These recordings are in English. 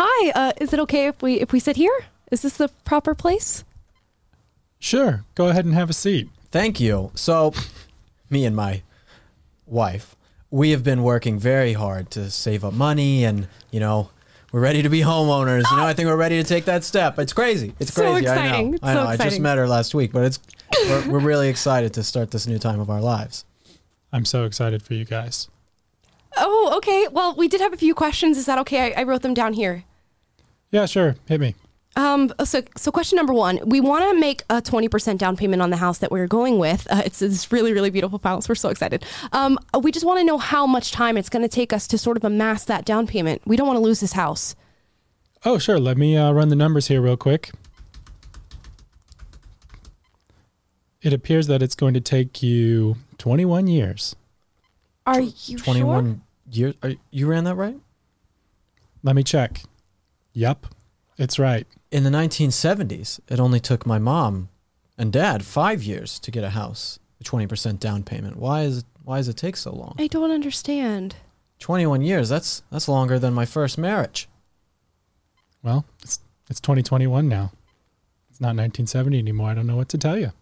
Hi, uh, is it okay if we if we sit here? Is this the proper place? Sure, go ahead and have a seat. Thank you. So, me and my wife, we have been working very hard to save up money and, you know, we're ready to be homeowners. You know, I think we're ready to take that step. It's crazy. It's So crazy. exciting. I know. It's I so know. I just exciting. met her last week, but it's we're, we're really excited to start this new time of our lives. I'm so excited for you guys. Oh, okay. Well, we did have a few questions. Is that okay? I, I wrote them down here. Yeah, sure. Hit me. Um, so, so question number one, we want to make a 20% down payment on the house that we're going with. Uh, it's this really, really beautiful house. We're so excited. Um, we just want to know how much time it's going to take us to sort of amass that down payment. We don't want to lose this house. Oh, sure. Let me uh, run the numbers here real quick. It appears that it's going to take you 21 years. Are you 21 years. Are, you ran that right? Let me check. Yep, it's right. In the 1970s, it only took my mom and dad five years to get a house, a 20% down payment. Why is it, why does it take so long? I don't understand. 21 years. That's that's longer than my first marriage. Well, it's it's 2021 now. It's not 1970 anymore. I don't know what to tell you.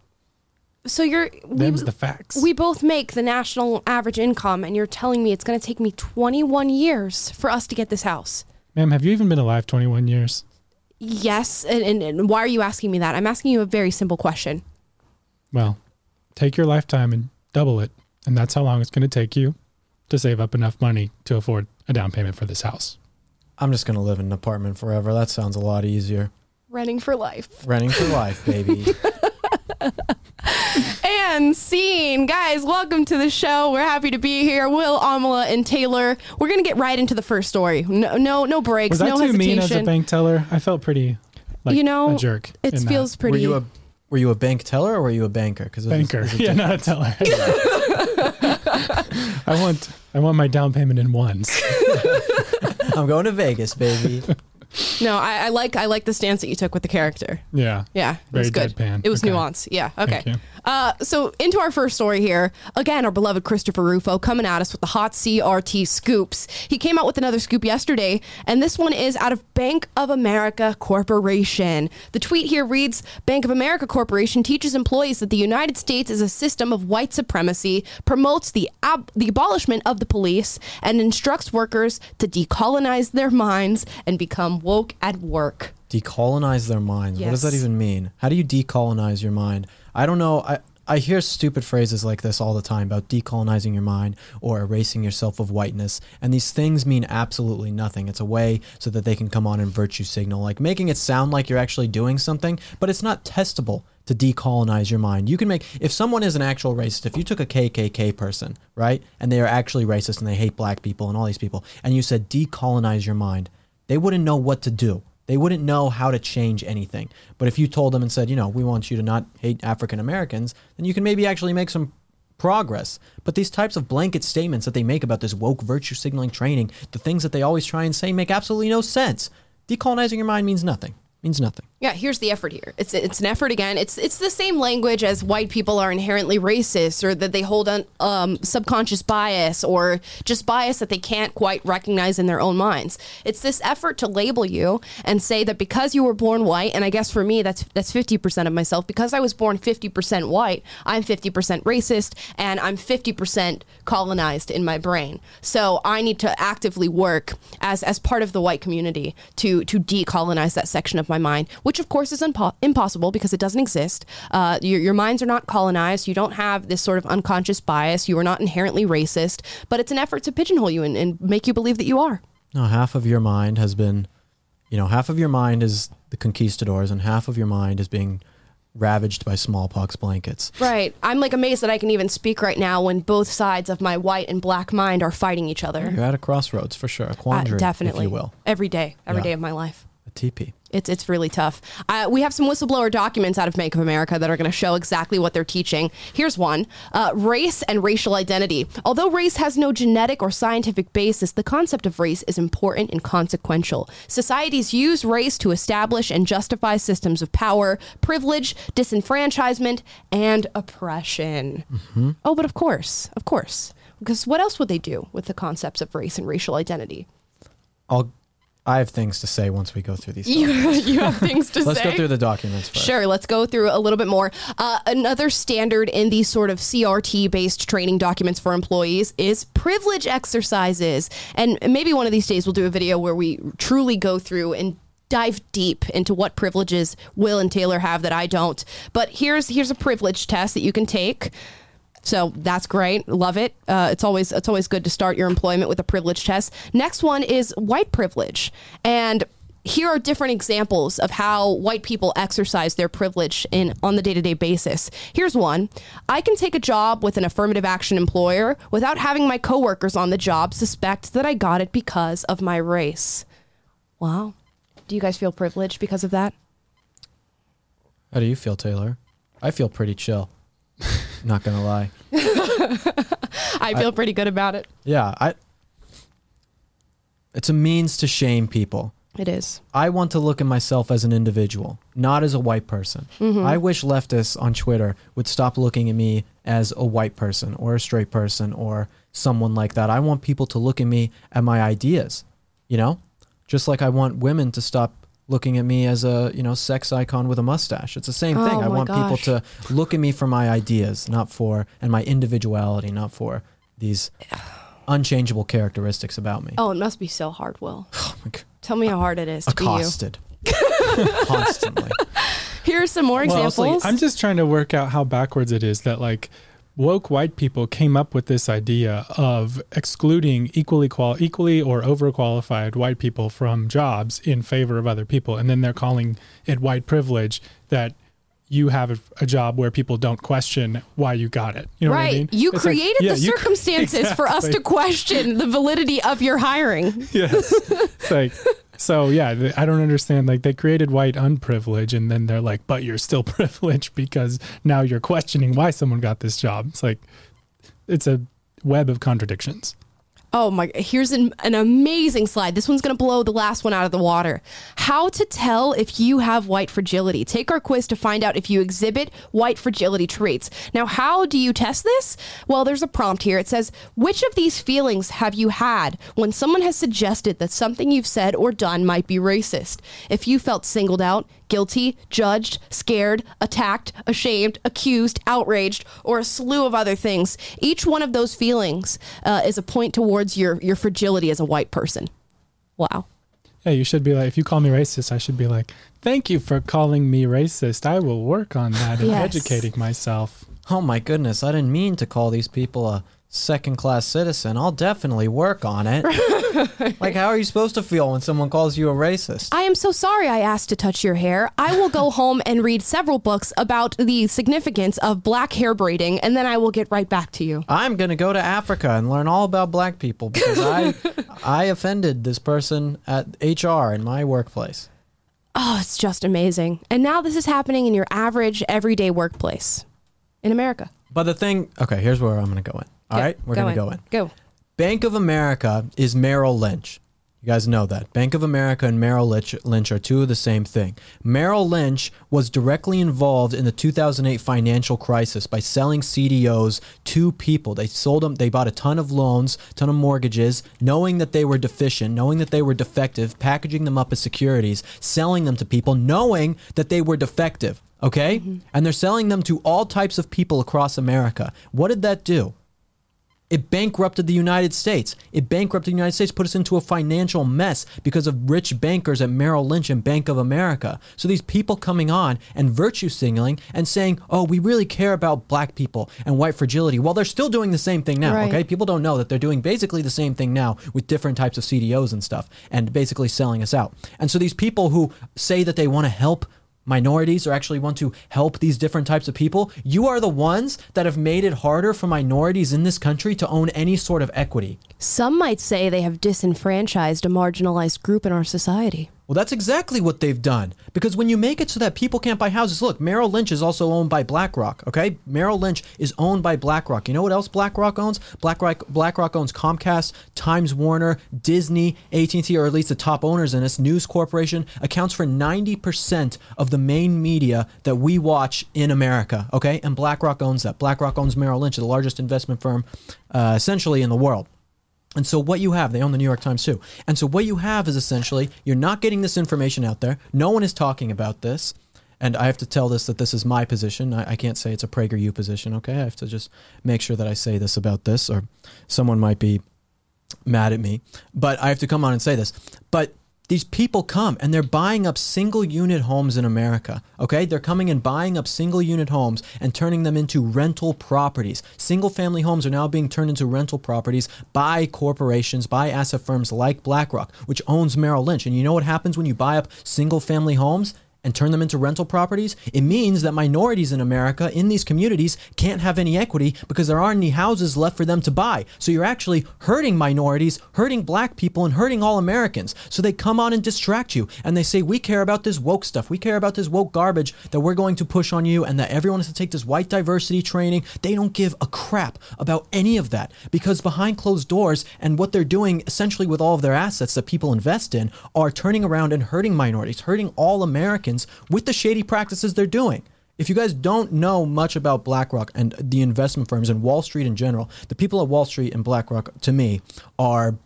So you're we, the facts. we both make the national average income, and you're telling me it's going to take me 21 years for us to get this house. Ma'am, have you even been alive 21 years? Yes, and, and, and why are you asking me that? I'm asking you a very simple question. Well, take your lifetime and double it, and that's how long it's going to take you to save up enough money to afford a down payment for this house. I'm just gonna live in an apartment forever. That sounds a lot easier. Renting for life. Renting for life, baby. And scene. Guys, welcome to the show. We're happy to be here. Will, Amala, and Taylor. We're going to get right into the first story. No no, no breaks, Was that no too hesitation. mean as a bank teller? I felt pretty like You know, a jerk. It in that. feels pretty. Were you a were you a bank teller or were you a banker? Because banker. yeah, not a teller. I want I want my down payment in ones. I'm going to Vegas, baby. No, I, I like I like the stance that you took with the character. Yeah. Yeah, it Very was good. deadpan. It was Okay. nuance. Yeah. Okay. Uh, so into our first story here. Again, our beloved Christopher Rufo coming at us with the hot CRT scoops. He came out with another scoop yesterday, and this one is out of Bank of America Corporation. The tweet here reads: Bank of America Corporation teaches employees that the United States is a system of white supremacy, promotes the ab- the abolishment of the police, and instructs workers to decolonize their minds and become woke at work. Decolonize their minds. What does that even mean? How do you decolonize your mind? I don't know. I I hear stupid phrases like this all the time about decolonizing your mind or erasing yourself of whiteness, and these things mean absolutely nothing. It's a way so that they can come on and virtue signal, like making it sound like you're actually doing something, but it's not testable to decolonize your mind. You can make if someone is an actual racist, if you took a KKK person, right, and they are actually racist and they hate black people and all these people, and you said decolonize your mind, they wouldn't know what to do. They wouldn't know how to change anything. But if you told them and said, you know, we want you to not hate African Americans, then you can maybe actually make some progress. But these types of blanket statements that they make about this woke virtue signaling training, the things that they always try and say make absolutely no sense. Decolonizing your mind means nothing. Means nothing. Yeah, here's the effort here. It's it's an effort again. It's it's the same language as white people are inherently racist, or that they hold on um, subconscious bias, or just bias that they can't quite recognize in their own minds. It's this effort to label you and say that because you were born white, and I guess for me that's that's fifty percent of myself. Because I was born fifty percent white, I'm fifty percent racist, and I'm fifty percent colonized in my brain. So I need to actively work as as part of the white community to to decolonize that section of my mind, which of course is impo- impossible because it doesn't exist. Uh, your, your minds are not colonized. You don't have this sort of unconscious bias. You are not inherently racist, but it's an effort to pigeonhole you and, and make you believe that you are. No, half of your mind has been, you know, half of your mind is the conquistadors, and half of your mind is being ravaged by smallpox blankets. Right. I'm like amazed that I can even speak right now when both sides of my white and black mind are fighting each other. You're at a crossroads for sure, a Uh, quandary, definitely. if you will. Every day, every Yeah. day of my life. A TP. It's it's really tough. Uh, we have some whistleblower documents out of Bank of America that are going to show exactly what they're teaching. Here's one: uh, race and racial identity. Although race has no genetic or scientific basis, the concept of race is important and consequential. Societies use race to establish and justify systems of power, privilege, disenfranchisement, and oppression. Oh, but of course, of course, because what else would they do with the concepts of race and racial identity? I'll I have things to say once we go through these. You, you have things to Let's say. go through the documents first. Sure, let's go through a little bit more. Uh, another standard in these sort of CRT based training documents for employees is privilege exercises. And maybe one of these days we'll do a video where we truly go through and dive deep into what privileges Will and Taylor have that I don't. But here's here's a privilege test that you can take. So that's great. Love it. Uh, it's always it's always good to start your employment with a privilege test. Next one is white privilege, and here are different examples of how white people exercise their privilege in on the day-to-day basis. Here's one. I can take a job with an affirmative action employer without having my coworkers on the job suspect that I got it because of my race. Wow. Do you guys feel privileged because of that? How do you feel, Taylor? I feel pretty chill. Not gonna lie. I feel pretty good about it. Yeah, I. It's a means to shame people. It is. I want to look at myself as an individual, not as a white person. Mm-hmm. I wish leftists on Twitter would stop looking at me as a white person or a straight person or someone like that. I want people to look at me at my ideas, you know? Just like I want women to stop looking at me as a, you know, sex icon with a mustache. It's the same thing. Oh I my want people to look at me for my ideas, not for and my individuality, not for these unchangeable characteristics about me. Oh, it must be so hard, Will. Oh my God. Tell me how uh, hard it is to be you. Accosted. Constantly. Here are some more Well, examples. also, I'm just trying to work out how backwards it is that like woke white people came up with this idea of excluding equally qual equally or overqualified white people from jobs in favor of other people, and then they're calling it white privilege that you have a, job where people don't question why you got it. You know right. what I mean? You It's like, created yeah, the you cr- circumstances for us to question the validity of your hiring. yes. It's like so yeah, I don't understand like they created white unprivilege and then they're like but you're still privileged because now you're questioning why someone got this job. It's like it's a web of contradictions. Oh my, here's an, an amazing slide. This one's going to blow the last one out of the water. How to tell if you have white fragility. Take our quiz to find out if you exhibit white fragility traits. Now, how do you test this? Well, there's a prompt here. It says, Which of these feelings have you had when someone has suggested that something you've said or done might be racist? If you felt singled out, guilty, judged, scared, attacked, ashamed, accused, outraged, or a slew of other things. Each one of those feelings uh, is a point towards your your fragility as a white person. Wow. Yeah, you should be like if you call me racist, I should be like, "Thank you for calling me racist. I will work on that and Yes. educating myself." Oh my goodness, I didn't mean to call these people a second class citizen. I'll definitely work on it. like, how are you supposed to feel when someone calls you a racist? I am so sorry I asked to touch your hair. I will go home and read several books about the significance of black hair braiding, and then I will get right back to you. I'm going to go to Africa and learn all about black people because I I offended this person at HR in my workplace. Oh, it's just amazing. And now this is happening in your average, everyday workplace in America. But the thing, okay, here's where I'm going to go in. All right, we're going to go in. Go. Bank of America is Merrill Lynch. You guys know that. Bank of America and Merrill Lynch, Lynch are two of the same thing. Merrill Lynch was directly involved in the 2008 financial crisis by selling CDOs to people. They sold them, they bought a ton of loans, ton of mortgages, knowing that they were deficient, knowing that they were defective, packaging them up as securities, selling them to people, knowing that they were defective. Okay? Mm-hmm. And they're selling them to all types of people across America. What did that do? It bankrupted the United States. It bankrupted the United States, put us into a financial mess because of rich bankers at Merrill Lynch and Bank of America. So these people coming on and virtue signaling and saying, oh, we really care about black people and white fragility. Well, they're still doing the same thing now, Right. okay? People don't know that they're doing basically the same thing now with different types of CDOs and stuff and basically selling us out. And so these people who say that they want to help minorities or actually want to help these different types of people, you are the ones that have made it harder for minorities in this country to own any sort of equity. Some might say they have disenfranchised a marginalized group in our society. Well, that's exactly what they've done. Because when you make it so that people can't buy houses, look, Merrill Lynch is also owned by BlackRock, okay? Merrill Lynch is owned by BlackRock. You know what else BlackRock owns? BlackRock, BlackRock owns Comcast, Times Warner, Disney, AT&T, or at least the top owners in this. News Corporation accounts for 90% of the main media that we watch in America, okay? And BlackRock owns that. BlackRock owns Merrill Lynch, the largest investment firm uh, essentially in the world. And so what you have, they own the New York Times too. And so what you have is essentially you're not getting this information out there. No one is talking about this. And I have to tell this that this is my position. I, I can't say it's a PragerU position, okay? I have to just make sure that I say this about this, or someone might be mad at me. But I have to come on and say this. But these people come and they're buying up single unit homes in America. Okay? They're coming and buying up single unit homes and turning them into rental properties. Single family homes are now being turned into rental properties by corporations, by asset firms like BlackRock, which owns Merrill Lynch. And you know what happens when you buy up single family homes? And turn them into rental properties, it means that minorities in America in these communities can't have any equity because there aren't any houses left for them to buy. So you're actually hurting minorities, hurting black people, and hurting all Americans. So they come on and distract you and they say, We care about this woke stuff. We care about this woke garbage that we're going to push on you and that everyone has to take this white diversity training. They don't give a crap about any of that because behind closed doors and what they're doing essentially with all of their assets that people invest in are turning around and hurting minorities, hurting all Americans with the shady practices they're doing. If you guys don't know much about BlackRock and the investment firms and Wall Street in general, the people at Wall Street and BlackRock, to me, are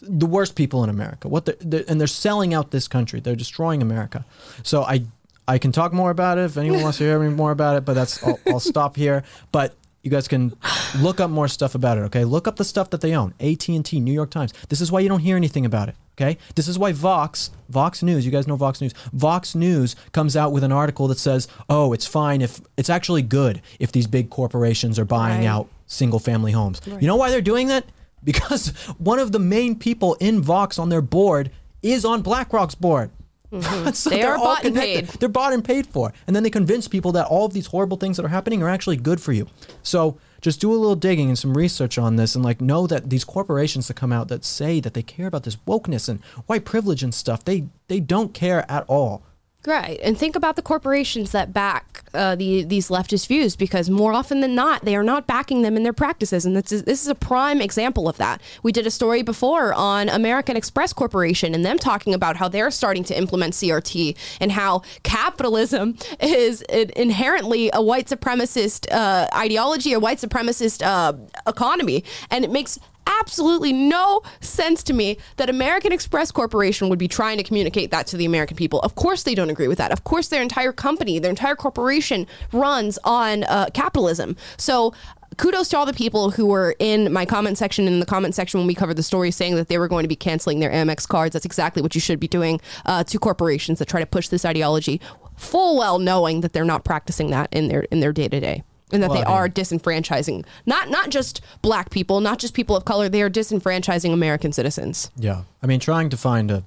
the worst people in America. What they're, and they're selling out this country. They're destroying America. So I I can talk more about it if anyone wants to hear me more about it. But that's I'll, I'll stop here. But you guys can look up more stuff about it. Okay, look up the stuff that they own. AT and T, New York Times. This is why you don't hear anything about it. Okay, this is why Vox, Vox News, you guys know Vox News. Vox News comes out with an article that says, "Oh, it's fine if it's actually good if these big corporations are buying Right. out single-family homes." You know why they're doing that? Because one of the main people in Vox on their board is on BlackRock's board. so Mm-hmm. They they're are all bought and paid. They're bought and paid for. And then they convince people that all of these horrible things that are happening are actually good for you. So just do a little digging and some research on this and like know that these corporations that come out that say that they care about this wokeness and white privilege and stuff, they they don't care at all. Right, and think about the corporations that back uh, the these leftist views, because more often than not, they are not backing them in their practices, and this is, this is a prime example of that. We did a story before on American Express Corporation and them talking about how they're starting to implement CRT and how capitalism is inherently a white supremacist uh, ideology, a white supremacist uh, economy, and it makes absolutely no sense to me that American Express Corporation would be trying to communicate that to the American people. Of course, they don't agree with that. Of course, their entire company, their entire corporation runs on uh, capitalism. So, kudos to all the people who were in my comment section and in the comment section when we covered the story saying that they were going to be canceling their Amex cards. That's exactly what you should be doing uh, to corporations that try to push this ideology, full well knowing that they're not practicing that in their in their day to day and that Well, they I mean- are disenfranchising not not just black people, not just people of color. They are disenfranchising American citizens. Yeah. I mean, trying to find a,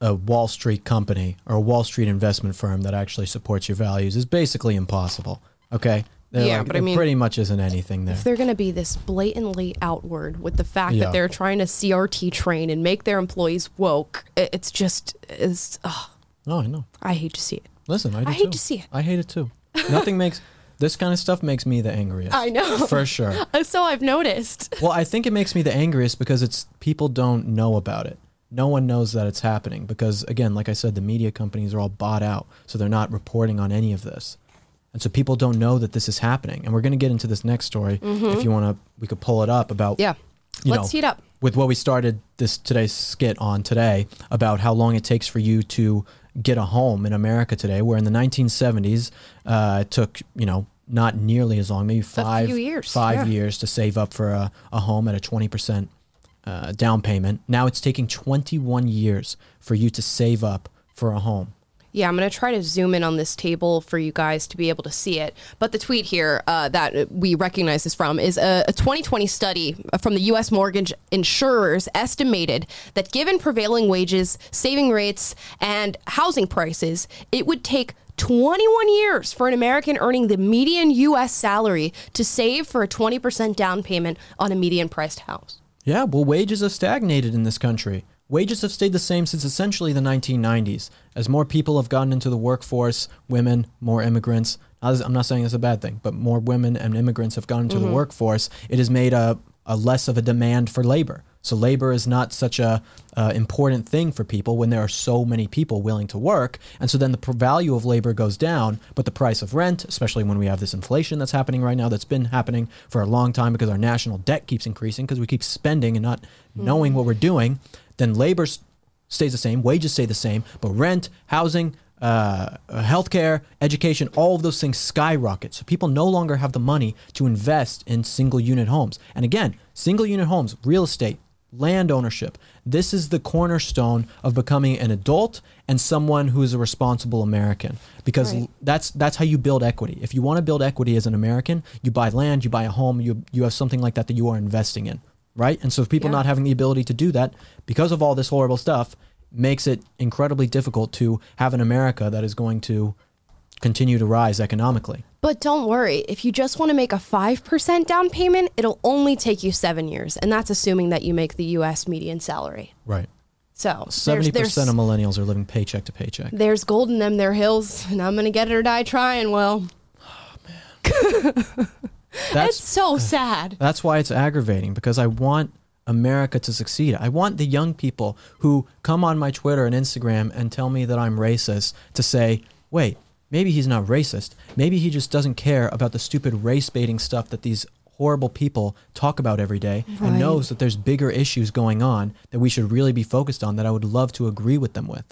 a Wall Street company or a Wall Street investment firm that actually supports your values is basically impossible. Okay? They're Yeah, like- but I mean- pretty much isn't anything there. If they're going to be this blatantly outward with the fact Yeah. that they're trying to CRT train and make their employees woke, it's just is. ugh, Oh, I know. I hate to see it. Listen, I, do I hate too. to see it. I hate it too. Nothing makes this kind of stuff makes me the angriest. I know. for sure. So I've noticed. Well, I think it makes me the angriest because it's people don't know about it. No one knows that it's happening because again, like I said, the media companies are all bought out, so they're not reporting on any of this. And so people don't know that this is happening. And we're going to get into this next story if you want to we could pull it up about Mm-hmm. Yeah. you Let's know, heat up. with what we started this today's skit on today about how long it takes for you to get a home in America today, where in the 1970s uh, it took you know not nearly as long, maybe five years, five yeah. years to save up for a, a home at a 20 percent uh, down payment. Now it's taking 21 years for you to save up for a home. Yeah, I'm going to try to zoom in on this table for you guys to be able to see it. But the tweet here uh, that we recognize this from is a, a 2020 study from the U.S. mortgage insurers estimated that given prevailing wages, saving rates, and housing prices, it would take 21 years for an American earning the median U.S. salary to save for a 20% down payment on a median priced house. Yeah, well, wages have stagnated in this country. Wages have stayed the same since essentially the 1990s. As more people have gotten into the workforce, women, more immigrants. I'm not saying it's a bad thing, but more women and immigrants have gone into the workforce. It has made a, a less of a demand for labor. So labor is not such a uh, important thing for people when there are so many people willing to work, and so then the value of labor goes down, but the price of rent, especially when we have this inflation that's happening right now, that's been happening for a long time because our national debt keeps increasing because we keep spending and not knowing what we're doing, then labor s- stays the same, wages stay the same, but rent, housing, uh, healthcare, education, all of those things skyrocket. So people no longer have the money to invest in single unit homes. And again, single unit homes, real estate, land ownership. This is the cornerstone of becoming an adult and someone who is a responsible American because Right. that's that's how you build equity. If you want to build equity as an American, you buy land, you buy a home, you you have something like that that you are investing in, right? And so people Yeah. not having the ability to do that because of all this horrible stuff makes it incredibly difficult to have an America that is going to continue to rise economically. But don't worry, if you just want to make a 5% down payment, it'll only take you seven years. And that's assuming that you make the US median salary. Right. So 70% there's, of millennials are living paycheck to paycheck. there's gold in them, there hills, and I'm going to get it or die trying. Well, oh, it's That's so sad. that's why it's aggravating because I want America to succeed. I want the young people who come on my Twitter and Instagram and tell me that I'm racist to say, "Wait, maybe he's not racist. Maybe he just doesn't care about the stupid race baiting stuff that these horrible people talk about every day Right. and knows that there's bigger issues going on that we should really be focused on that I would love to agree with them with."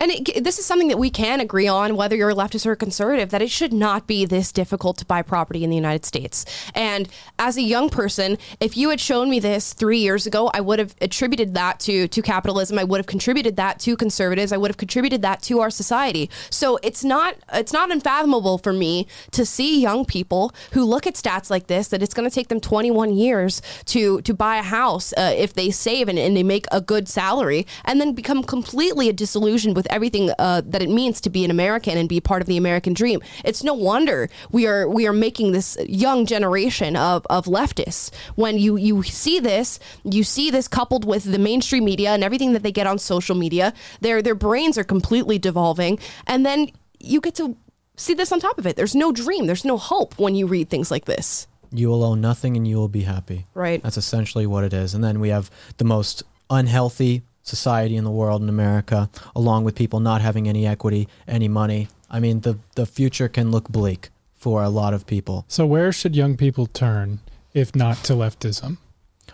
And it, this is something that we can agree on, whether you're a leftist or a conservative, that it should not be this difficult to buy property in the United States. And as a young person, if you had shown me this three years ago, I would have attributed that to to capitalism. I would have contributed that to conservatives. I would have contributed that to our society. So it's not it's not unfathomable for me to see young people who look at stats like this that it's going to take them 21 years to to buy a house uh, if they save and, and they make a good salary, and then become completely disillusioned with everything uh, that it means to be an American and be part of the American dream. It's no wonder we are we are making this young generation of, of leftists. When you you see this, you see this coupled with the mainstream media and everything that they get on social media, their their brains are completely devolving, and then you get to see this on top of it. There's no dream, there's no hope when you read things like this. You will own nothing and you will be happy. Right. That's essentially what it is. And then we have the most unhealthy society in the world in America, along with people not having any equity, any money. I mean, the, the future can look bleak for a lot of people. So where should young people turn if not to leftism?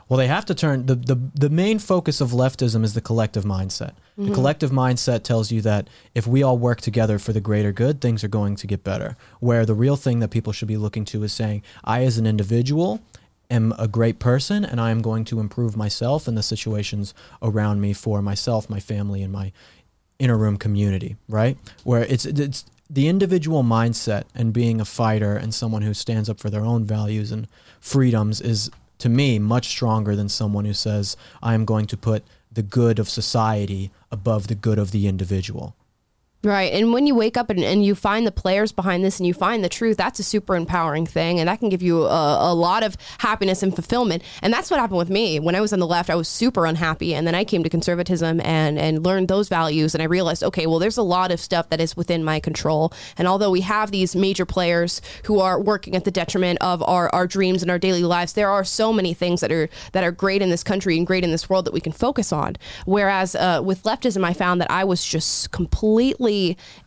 Well, they have to turn the, the the main focus of leftism is the collective mindset. The mm-hmm. collective mindset tells you that if we all work together for the greater good, things are going to get better. Where the real thing that people should be looking to is saying, I as an individual am a great person and I am going to improve myself and the situations around me for myself, my family, and my inner room community, right? Where it's it's the individual mindset and being a fighter and someone who stands up for their own values and freedoms is to me much stronger than someone who says I am going to put the good of society above the good of the individual. Right. And when you wake up and, and you find the players behind this and you find the truth, that's a super empowering thing. And that can give you a, a lot of happiness and fulfillment. And that's what happened with me. When I was on the left, I was super unhappy. And then I came to conservatism and, and learned those values. And I realized, okay, well, there's a lot of stuff that is within my control. And although we have these major players who are working at the detriment of our, our dreams and our daily lives, there are so many things that are that are great in this country and great in this world that we can focus on. Whereas uh, with leftism, I found that I was just completely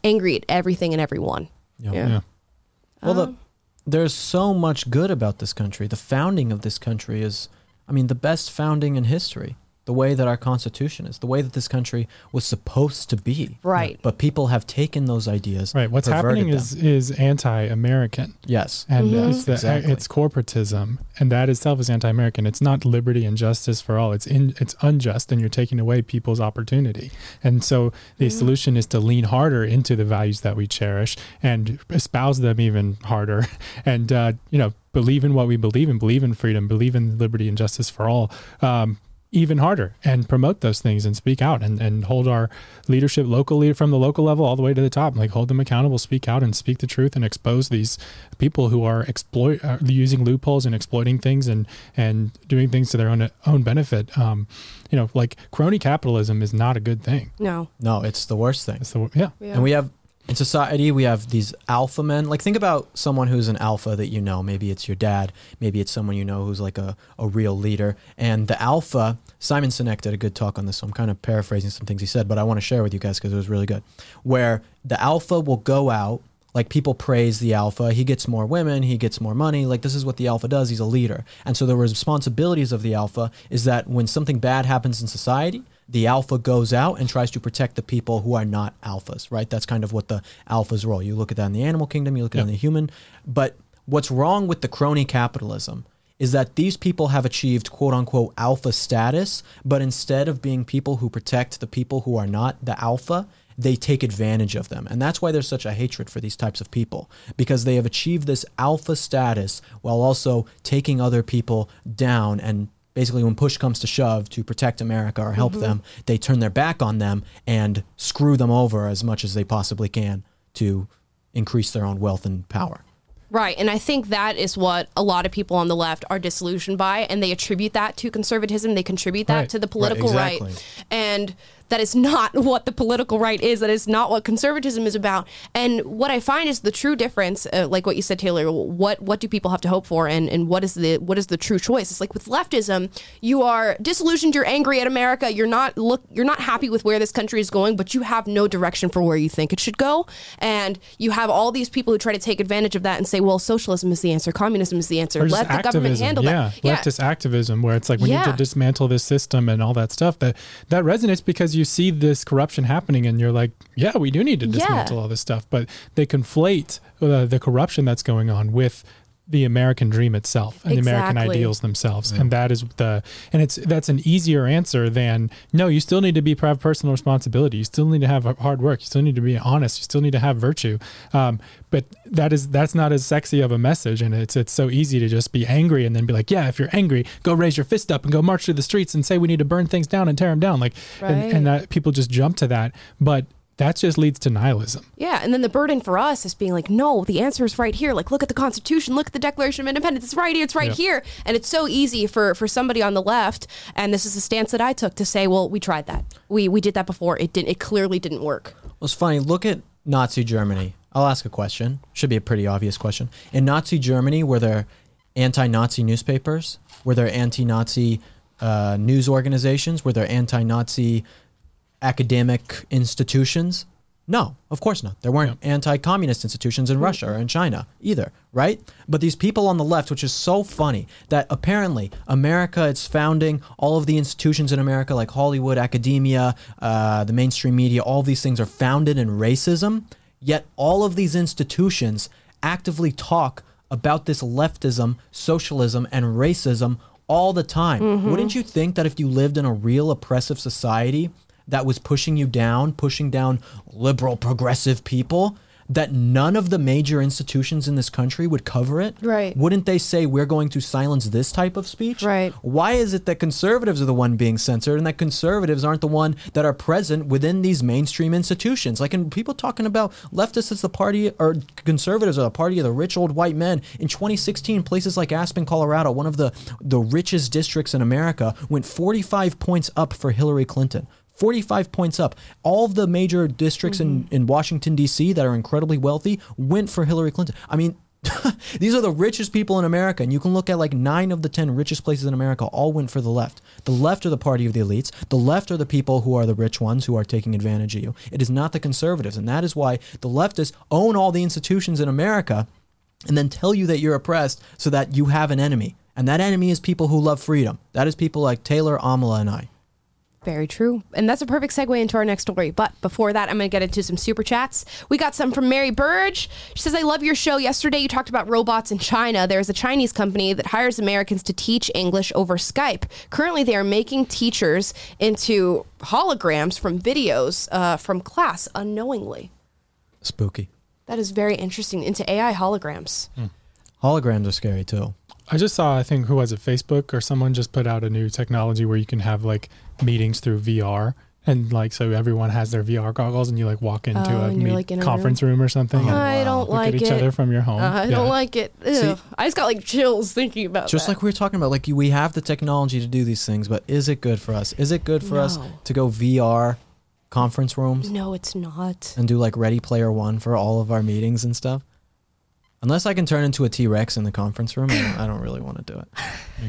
angry at everything and everyone. Yeah. Yeah. Yeah. Well, the, um, there's so much good about this country. The founding of this country is, I mean, the best founding in history. The way that our Constitution is, the way that this country was supposed to be. Right. But people have taken those ideas. Right. What's perverted happening them. is is anti-American, yes. and Mhm. it's the, Exactly. it's corporatism, and that itself is anti-American. It's not liberty and justice for all. It's in it's unjust, and you're taking away people's opportunity. And so the solution is to lean harder into the values that we cherish and espouse them even harder, and uh, you know believe in what we believe in, believe in freedom, believe in liberty and justice for all. Um, even harder and promote those things and speak out and, and hold our leadership locally from the local level all the way to the top like hold them accountable speak out and speak the truth and expose these people who are exploit uh, using loopholes and exploiting things and and doing things to their own own benefit um you know like crony capitalism is not a good thing No. No, it's the worst thing. so yeah Yeah. And we have in society we have these alpha men. Like think about someone who's an alpha that you know. Maybe it's your dad. Maybe it's someone you know who's like a, a real leader. And the alpha simon sinek did a good talk on this so i'm kind of paraphrasing some things he said but i want to share with you guys because it was really good. Where the alpha will go out like people praise the alpha. He gets more women. He gets more money. Like this is what the alpha does. He's a leader. And so the responsibilities of the alpha is that when something bad happens in society the alpha goes out and tries to protect the people who are not alphas, right? That's kind of what the alpha's role. You look at that in the animal kingdom, you look at Yeah. it in the human. But what's wrong with the crony capitalism is that these people have achieved quote unquote alpha status, but instead of being people who protect the people who are not the alpha, they take advantage of them. And that's why there's such a hatred for these types of people because they have achieved this alpha status while also taking other people down and basically when push comes to shove to protect America or help mm-hmm. them, they turn their back on them and screw them over as much as they possibly can to increase their own wealth and power. Right. And I think that is what a lot of people on the left are disillusioned by. And they attribute that to conservatism. They contribute that Right. to the political right, exactly. And that is not what the political right is. That is not what conservatism is about. And what I find is the true difference, uh, like what you said, Taylor. What what do people have to hope for, and and what is the what is the true choice? It's like with leftism, you are disillusioned. You're angry at America. You're not look. You're not happy with where this country is going, but you have no direction for where you think it should go. And you have all these people who try to take advantage of that and say, well, socialism is the answer, communism is the answer. Let the government activism. handle yeah, that. leftist activism, where it's like we need to dismantle this system and all that stuff. That that resonates because you see this corruption happening, and you're like, yeah, we do need to Yeah. dismantle all this stuff. But they conflate uh, the corruption that's going on with the American dream itself and the American ideals themselves, and that is the and it's that's an easier answer than no. You still need to be have personal responsibility. You still need to have hard work. You still need to be honest. You still need to have virtue. Um, but that is that's not as sexy of a message, and it's it's so easy to just be angry and then be like, yeah, if you're angry, go raise your fist up and go march through the streets and say we need to burn things down and tear them down. Like, and, and that people just jump to that, but that just leads to nihilism. Yeah, and then the burden for us is being like, no, the answer is right here. Like, look at the Constitution, look at the Declaration of Independence. It's right here. It's right Yeah. here. And it's so easy for for somebody on the left, and this is the stance that I took to say, well, we tried that. We we did that before. It didn't. It clearly didn't work. Well, it's funny. Look at Nazi Germany. I'll ask a question. Should be a pretty obvious question. In Nazi Germany, were there anti-Nazi newspapers? Were there anti-Nazi uh, news organizations? Were there anti-Nazi academic institutions? No, of course not. There weren't anti-communist institutions in Russia or in China either, right? But these people on the left, which is so funny, that apparently America, its founding, all of the institutions in America, like Hollywood, academia, uh, the mainstream media, all these things are founded in racism. Yet all of these institutions actively talk about this leftism, socialism, and racism all the time. Wouldn't you think that if you lived in a real oppressive society that was pushing you down, pushing down liberal, progressive people, that none of the major institutions in this country would cover it? Right. Wouldn't they say we're going to silence this type of speech? Right. Why is it that conservatives are the one being censored and that conservatives aren't the one that are present within these mainstream institutions? Like, and people talking about leftists as the party or conservatives are the party of the rich old white men. In 2016, places like Aspen, Colorado, one of the the richest districts in America, went 45 points up for Hillary Clinton. 45 points up. All of the major districts in, mm-hmm. in Washington, D.C. that are incredibly wealthy went for Hillary Clinton. I mean, these are the richest people in America, and you can look at like nine of the 10 richest places in America all went for the left. The left are the party of the elites. The left are the people who are the rich ones who are taking advantage of you. It is not the conservatives, and that is why the leftists own all the institutions in America and then tell you that you're oppressed so that you have an enemy. And that enemy is people who love freedom. That is people like Taylor, Amala, and I. Very true. And that's a perfect segue into our next story. But before that, I'm going to get into some super chats. We got some from Mary Burge. She says, I love your show. Yesterday, you talked about robots in China. There's a Chinese company that hires Americans to teach English over Skype. Currently, they are making teachers into holograms from videos uh, from class unknowingly. Spooky. That is very interesting. Into AI holograms. Holograms are scary too. I just saw, I think, who was it, Facebook or someone just put out a new technology where you can have like meetings through VR. And like, so everyone has their VR goggles and you like walk into Oh, a meet- like, in a conference room. or something. and I don't look like at each it. other from your home. Uh, I Yeah. don't like it. See- I just got like chills thinking about Just that. like we were talking about, like we have the technology to do these things, but is it good for us? Is it good for us to go VR conference rooms No, it's not. and do like Ready Player One for all of our meetings and stuff. Unless I can turn into a T Rex in the conference room, I don't, I don't really want to do it.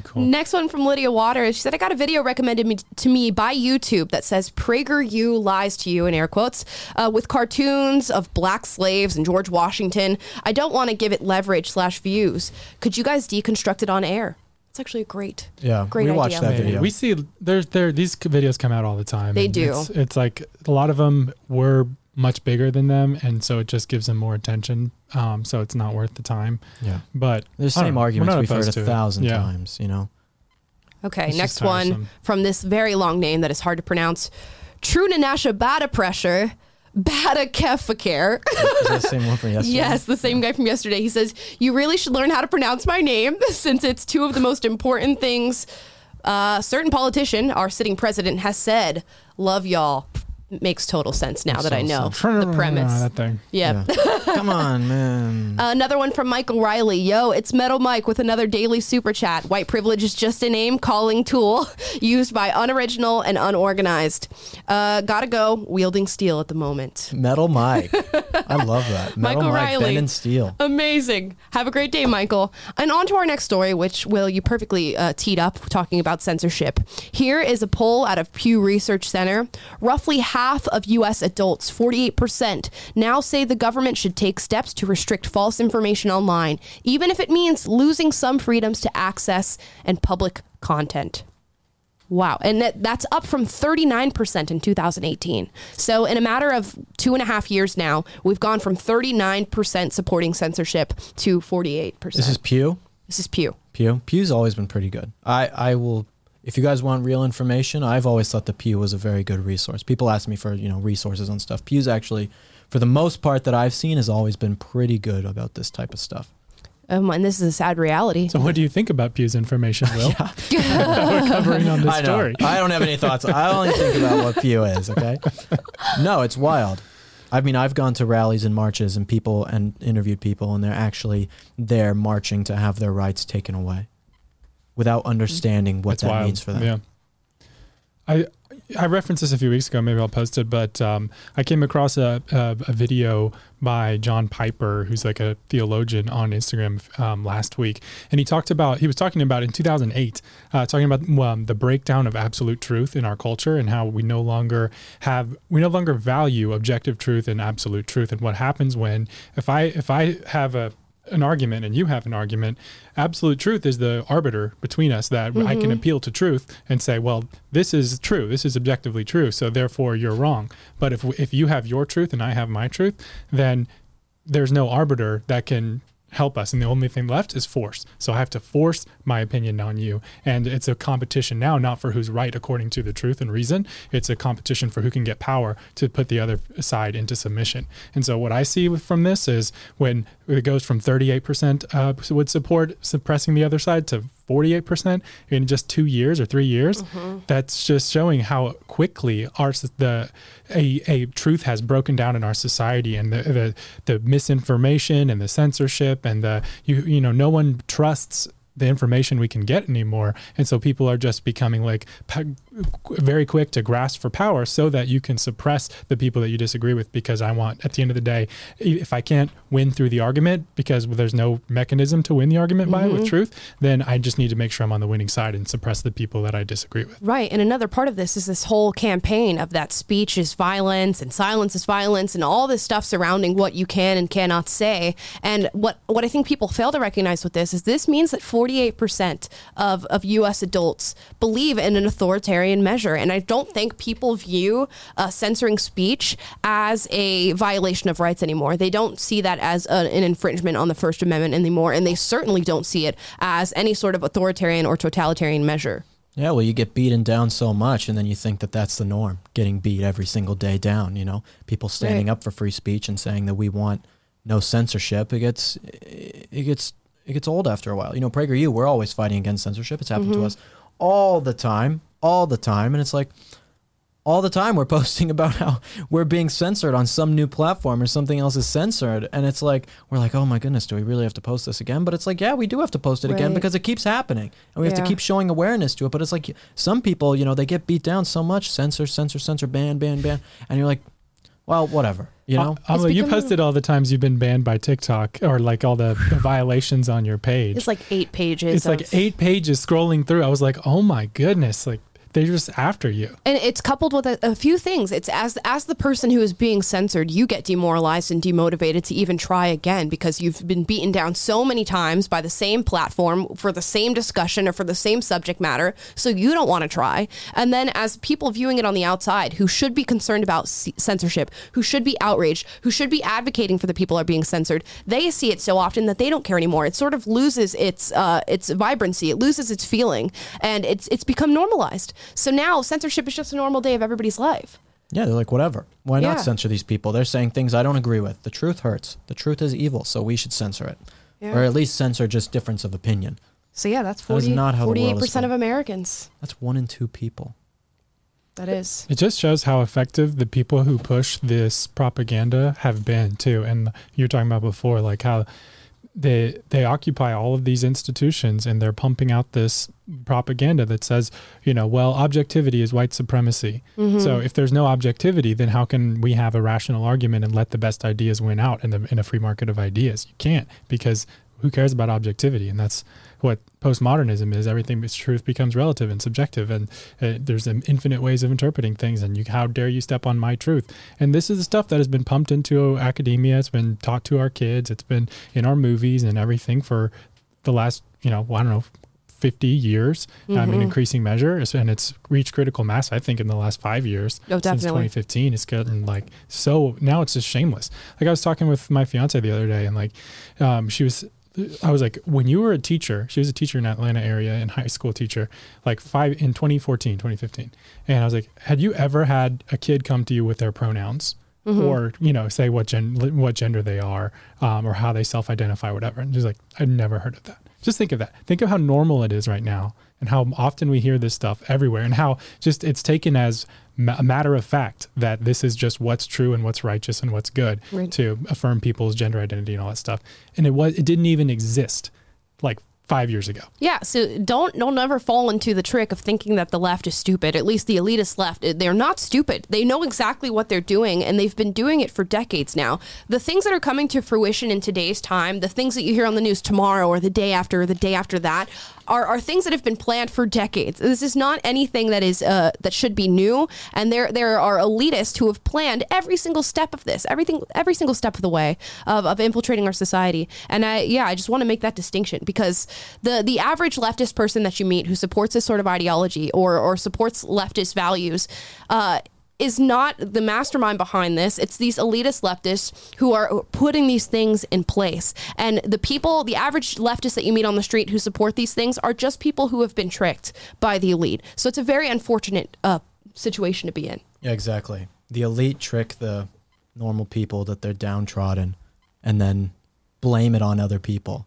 Cool. Next one from Lydia Waters. She said, I got a video recommended me, to me by YouTube that says PragerU lies to you, in air quotes, uh, with cartoons of black slaves and George Washington. I don't want to give it leverage slash views. Could you guys deconstruct it on air? It's actually a great. Yeah, Great we watched idea. that video. We see there's there these videos come out all the time. They do. It's, it's like a lot of them were much bigger than them, and so it just gives them more attention. Um, so it's not worth the time. yeah, But the I don't same know. Arguments we've heard a thousand Yeah. times. You know, Okay, It's next one from this very long name that is hard to pronounce. True Nanasha Bada Pressure. Bada Kefakare. the same one from yesterday? Yes, the same guy from yesterday. He says, You really should learn how to pronounce my name since it's two of the most important things a certain politician, our sitting president, has said. Love y'all. Makes total sense now that I know the premise. that thing. Yeah. Yeah. Come on, man. Another one from Michael Riley. Yo, it's Metal Mike with another daily super chat. White privilege is just a name calling tool used by unoriginal and unorganized. Uh, gotta go. Wielding steel at the moment. Metal Mike. I love that. Metal Michael Mike, Riley. Ben and Steel. Amazing. Have a great day, Michael. And on to our next story, which Will you perfectly uh, teed up talking about censorship. Here is a poll out of Pew Research Center. Roughly half of U.S. adults, 48%, now say the government should take steps to restrict false information online, even if it means losing some freedoms to access and public content. Wow. And that, that's up from 39% in 2018. So, in a matter of two and a half years now, we've gone from 39% supporting censorship to 48%. This is Pew. This is Pew. Pew. Pew's always been pretty good. I, I will if you guys want real information, I've always thought the Pew was a very good resource. People ask me for, you know, resources on stuff. Pew's actually, for the most part that I've seen, has always been pretty good about this type of stuff. Um, and this is a sad reality. So what do you think about Pew's information, Will? we're covering on this I story. I don't have any thoughts. I only think about what Pew is, okay? No, it's wild. I mean, I've gone to rallies and marches and people and interviewed people, and they're actually there marching to have their rights taken away without understanding what that wild. means for them. Yeah. I I referenced this a few weeks ago. Maybe I'll post it, but um, I came across a, a, a video by John Piper, who's like a theologian on Instagram um, last week, and he talked about he was talking about in 2008, uh, talking about um, the breakdown of absolute truth in our culture and how we no longer have we no longer value objective truth and absolute truth, and what happens when if I if I have a an argument and you have an argument, absolute truth is the arbiter between us that I can mm-hmm. appeal to truth and say, well, this is true. This is objectively true. So therefore you're wrong. But if, if you have your truth and I have my truth, then there's no arbiter that can help us and the only thing left is force. So i have to force my opinion on you. And it's a competition now not for who's right according to the truth and reason. It's a competition for who can get power to put the other side into submission. And so what i see from this is when it goes from 38% uh, would support suppressing the other side to 48% in just two years or three years mm-hmm. that's just showing how quickly our the a, a truth has broken down in our society and the, the the misinformation and the censorship and the you you know no one trusts the information we can get anymore. And so people are just becoming like very quick to grasp for power so that you can suppress the people that you disagree with because i want at the end of the day if i can't win through the argument because there's no mechanism to win the argument by with mm-hmm. truth then i just need to make sure i'm on the winning side and suppress the people that i disagree with Right. And another part of this is this whole campaign of that speech is violence and silence is violence and all this stuff surrounding what you can and cannot say. And what, what I think people fail to recognize with this is this means that 48% of, of U.S. adults believe in an authoritarian measure. And I don't think people view uh, censoring speech as a violation of rights anymore. They don't see that as a, an infringement on the First Amendment anymore. And they certainly don't see it as any sort of authoritarian or totalitarian measure. Yeah, well, you get beaten down so much, and then you think that that's the norm, getting beat every single day down. You know, people standing Right. up for free speech and saying that we want no censorship. It gets, it gets, it gets old after a while. You know, PragerU, we're always fighting against censorship. It's happened to us all the time, all the time, and it's like all the time we're posting about how we're being censored on some new platform or something else is censored and it's like we're like oh my goodness do we really have to post this again but it's like yeah we do have to post it again because it keeps happening and we have to keep showing awareness to it but it's like some people you know they get beat down so much censor censor censor ban ban ban and you're like well whatever you know Uh, Amala, you posted all the times you've been banned by TikTok or like all the violations on your page. It's like eight pages. It's like eight pages scrolling through. I was like, oh my goodness, like they're just after you. and it's coupled with a, a few things. It's as as the person who is being censored, you get demoralized and demotivated to even try again because you've been beaten down so many times by the same platform for the same discussion or for the same subject matter. So you don't want to try. And then as people viewing it on the outside, who should be concerned about c- censorship, who should be outraged, who should be advocating for the people are being censored, they see it so often that they don't care anymore. It sort of loses its uh, its vibrancy. It loses its feeling, and it's it's become normalized. So now censorship is just a normal day of everybody's life. Yeah, they're like, whatever. Why not censor these people? They're saying things I don't agree with. The truth hurts. The truth is evil, so we should censor it. Yeah. Or at least censor just difference of opinion. So yeah, that's That is 40, not how the world is 48 percent of. Americans. That's one in two people. That is. It just shows how effective the people who push this propaganda have been too. And you're talking about before, like how they they occupy all of these institutions and they're pumping out this propaganda that says, you know, well, objectivity is white supremacy. Mm-hmm. So if there's no objectivity, then how can we have a rational argument and let the best ideas win out in the in a free market of ideas? You can't because who cares about objectivity? And that's what postmodernism is. Everything is truth becomes relative and subjective, and uh, there's infinite ways of interpreting things. And you, how dare you step on my truth? And this is the stuff that has been pumped into academia. It's been taught to our kids. It's been in our movies and everything for the last, you know, I don't know, 50 years um, in Mhm. increasing measure. And it's reached critical mass, I think, in the last five years. Oh, Since 2015, it's gotten like so now it's just shameless. Like I was talking with my fiance the other day, and like um, she was, I was like, when you were a teacher, she was a teacher in Atlanta area and high school teacher, like five in 2014, 2015, and I was like, had you ever had a kid come to you with their pronouns? Mm-hmm. Or you know, say what gen what gender they are, um, or how they self-identify, whatever. And she's like, I've never heard of that. Just think of that. Think of how normal it is right now, and how often we hear this stuff everywhere, and how just it's taken as a matter of fact that this is just what's true and what's righteous and what's good Right. to affirm people's gender identity and all that stuff. And it was it didn't even exist like five years ago. Yeah, so don't don't ever fall into the trick of thinking that the left is stupid. At least the elitist left, eh, they're not stupid. They know exactly what they're doing, and they've been doing it for decades now. The things that are coming to fruition in today's time, the things that you hear on the news tomorrow or the day after or the day after that, are, are things that have been planned for decades. This is not anything that is uh, that should be new, and there there are elitists who have planned every single step of this, everything, every single step of the way of, of infiltrating our society. And I yeah, I just want to make that distinction because the the average leftist person that you meet who supports this sort of ideology or or supports leftist values. Uh, is not the mastermind behind this. It's these elitist leftists who are putting these things in place. And the people, the average leftists that you meet on the street who support these things are just people who have been tricked by the elite. So it's a very unfortunate uh, situation to be in. Yeah, exactly. The elite trick the normal people that they're downtrodden and then blame it on other people.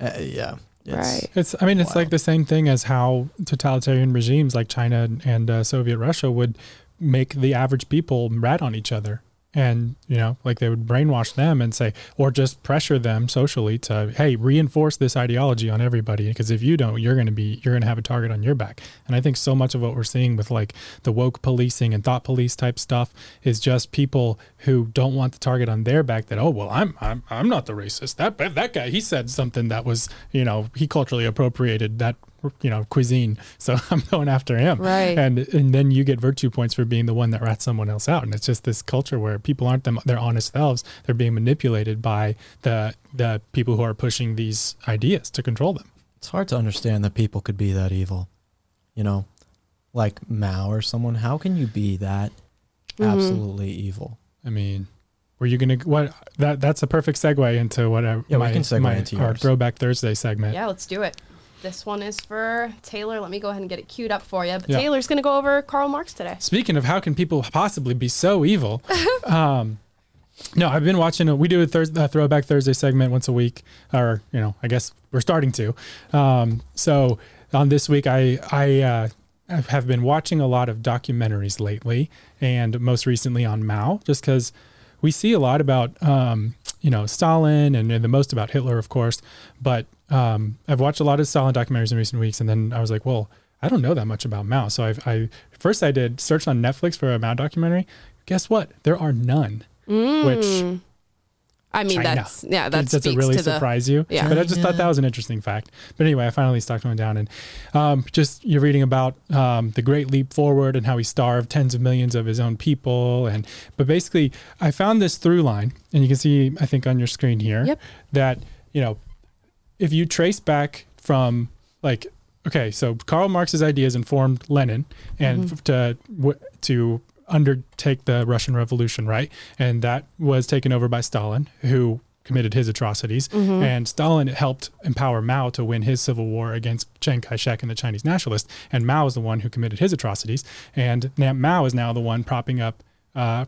Uh, yeah. It's, Right. It's I mean it's Wow. like the same thing as how totalitarian regimes like China and uh, Soviet Russia would make the average people rat on each other. And you know, like they would brainwash them and say, or just pressure them socially to, hey, reinforce this ideology on everybody. Because if you don't, you're going to be, you're going to have a target on your back. And I think so much of what we're seeing with like the woke policing and thought police type stuff is just people who don't want the target on their back. That oh well, I'm I'm I'm not the racist. That that guy he said something that was you know he culturally appropriated that you know cuisine, so I'm going after him. Right. And and then you get virtue points for being the one that rats someone else out. And it's just this culture where people aren't them their honest selves. They're being manipulated by the the people who are pushing these ideas to control them. It's hard to understand that people could be that evil. You know, like Mao or someone. How can you be that Mhm. absolutely evil? I mean, were you gonna what that that's a perfect segue into what I, Yeah, we my, can segue my- into our throwback Thursday segment. Yeah, let's do it. This one is for Taylor. Let me go ahead and get it queued up for you. But Yeah. Taylor's going to go over Karl Marx today. Speaking of how can people possibly be so evil, um, no, I've been watching. We do a, a throwback Thursday segment once a week, or you know, I guess we're starting to. Um, so on this week, I I uh, have been watching a lot of documentaries lately, and most recently on Mao, just because we see a lot about um, you know Stalin and, and, the most about Hitler, of course. But um, I've watched a lot of Stalin documentaries in recent weeks, and then I was like, well, I don't know that much about Mao. So I've, I first I did search on Netflix for a Mao documentary. Guess what? There are none. Mm. Which I mean, China. that's yeah, that does it really to the- surprise you? Yeah. But I just thought that was an interesting fact. But anyway, I finally stuck one down, and um, just you're reading about um, the Great Leap Forward and how he starved tens of millions of his own people, and but basically, I found this through line, and you can see I think on your screen here Yep. that you know if you trace back from like okay, so Karl Marx's ideas informed Lenin and f- to w- to undertake the Russian Revolution, right? And that was taken over by Stalin, who committed his atrocities. And Stalin helped empower Mao to win his civil war against Chiang Kai-shek and the Chinese nationalists. And Mao is the one who committed his atrocities. And now Mao is now the one propping up uh,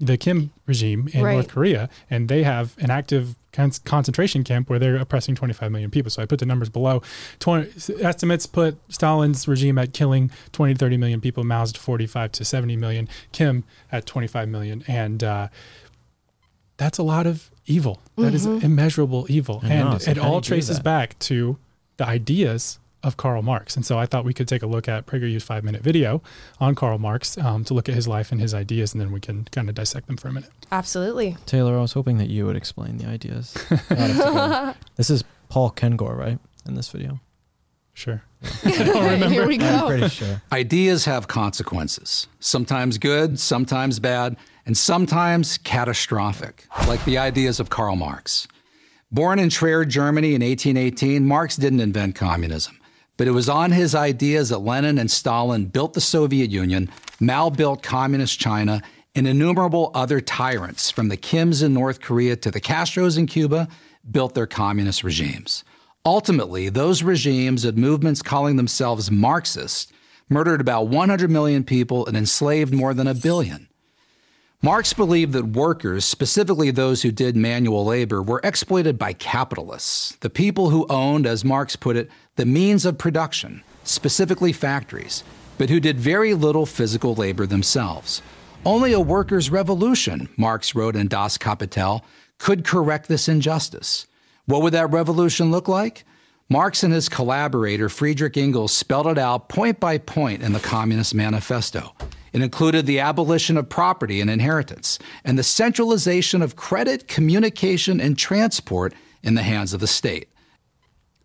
the Kim regime in Right. North Korea, and they have an active concentration camp where they're oppressing 25 million people. So I put the numbers below. 20, estimates put Stalin's regime at killing 20 to 30 million people, Mao's at 45 to 70 million, Kim at 25 million, and uh, that's a lot of evil. That is immeasurable evil, I and it's like, it all traces back to the ideas of Karl Marx. And so I thought we could take a look at PragerU's five minute video on Karl Marx um, to look at his life and his ideas, and then we can kind of dissect them for a minute. Absolutely. Taylor, I was hoping that you would explain the ideas. I'd have to go. this is Paul Kengor, right? In this video. Sure. Here we I'm go. pretty sure. Ideas have consequences, sometimes good, sometimes bad, and sometimes catastrophic, like the ideas of Karl Marx. Born in Trier, Germany in 1818, Marx didn't invent communism, but it was on his ideas that Lenin and Stalin built the Soviet Union, Mao built communist China, and innumerable other tyrants, from the Kims in North Korea to the Castros in Cuba, built their communist regimes. Ultimately, those regimes and movements calling themselves Marxist murdered about 100 million people and enslaved more than a billion. Marx believed that workers, specifically those who did manual labor, were exploited by capitalists, the people who owned, as Marx put it, the means of production, specifically factories, but who did very little physical labor themselves. Only a workers' revolution, Marx wrote in Das Kapital, could correct this injustice. What would that revolution look like? Marx and his collaborator Friedrich Engels spelled it out point by point in the Communist Manifesto. It included the abolition of property and inheritance and the centralization of credit, communication, and transport in the hands of the state.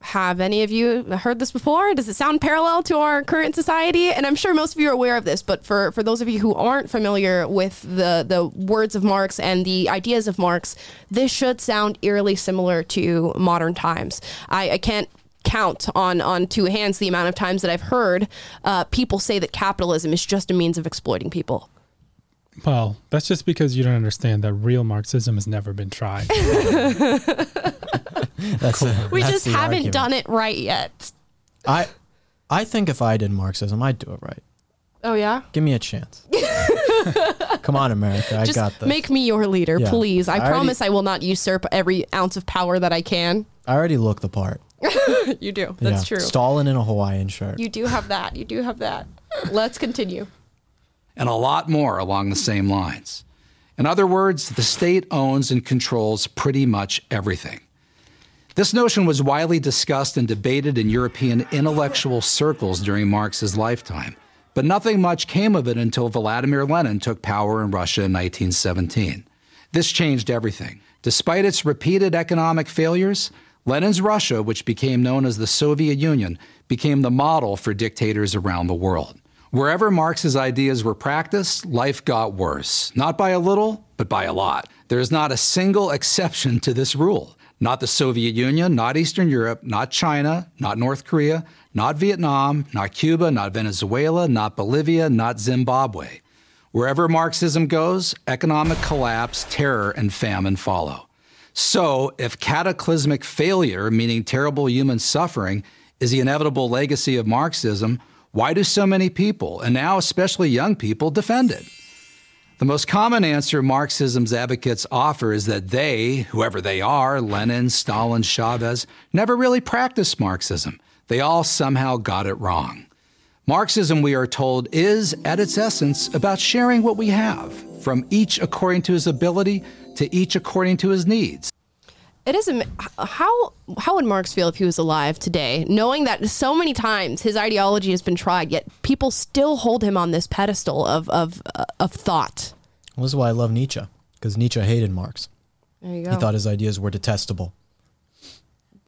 Have any of you heard this before? Does it sound parallel to our current society? And I'm sure most of you are aware of this, but for, for those of you who aren't familiar with the, the words of Marx and the ideas of Marx, this should sound eerily similar to modern times. I, I can't count on, on two hands the amount of times that I've heard uh, people say that capitalism is just a means of exploiting people. Well, that's just because you don't understand that real Marxism has never been tried. That's the- We that's just haven't argument. done it right yet. I, I think if I did Marxism, I'd do it right. Oh, yeah? Give me a chance. Come on, America. I Just got this. make me your leader, Yeah. please. I, I already- promise I will not usurp every ounce of power that I can. I already look the part. You do. That's Yeah. true. Stalin in a Hawaiian shirt. You do have that. You do have that. Let's continue. and a lot more along the same lines. In other words, the state owns and controls pretty much everything. This notion was widely discussed and debated in European intellectual circles during Marx's lifetime, but nothing much came of it until Vladimir Lenin took power in Russia in 1917. This changed everything. Despite its repeated economic failures, Lenin's Russia, which became known as the Soviet Union, became the model for dictators around the world. Wherever Marx's ideas were practiced, life got worse. Not by a little, but by a lot. There is not a single exception to this rule. Not the Soviet Union, not Eastern Europe, not China, not North Korea, not Vietnam, not Cuba, not Venezuela, not Bolivia, not Zimbabwe. Wherever Marxism goes, economic collapse, terror, and famine follow. So, if cataclysmic failure, meaning terrible human suffering, is the inevitable legacy of Marxism, why do so many people, and now especially young people, defend it? The most common answer Marxism's advocates offer is that they, whoever they are, Lenin, Stalin, Chavez, never really practiced Marxism. They all somehow got it wrong. Marxism, we are told, is at its essence about sharing what we have, from each according to his ability to each according to his needs. It is am- how how would Marx feel if he was alive today, knowing that so many times his ideology has been tried, yet people still hold him on this pedestal of of uh, of thought. Well, this is why I love Nietzsche, because Nietzsche hated Marx. There you go. He thought his ideas were detestable.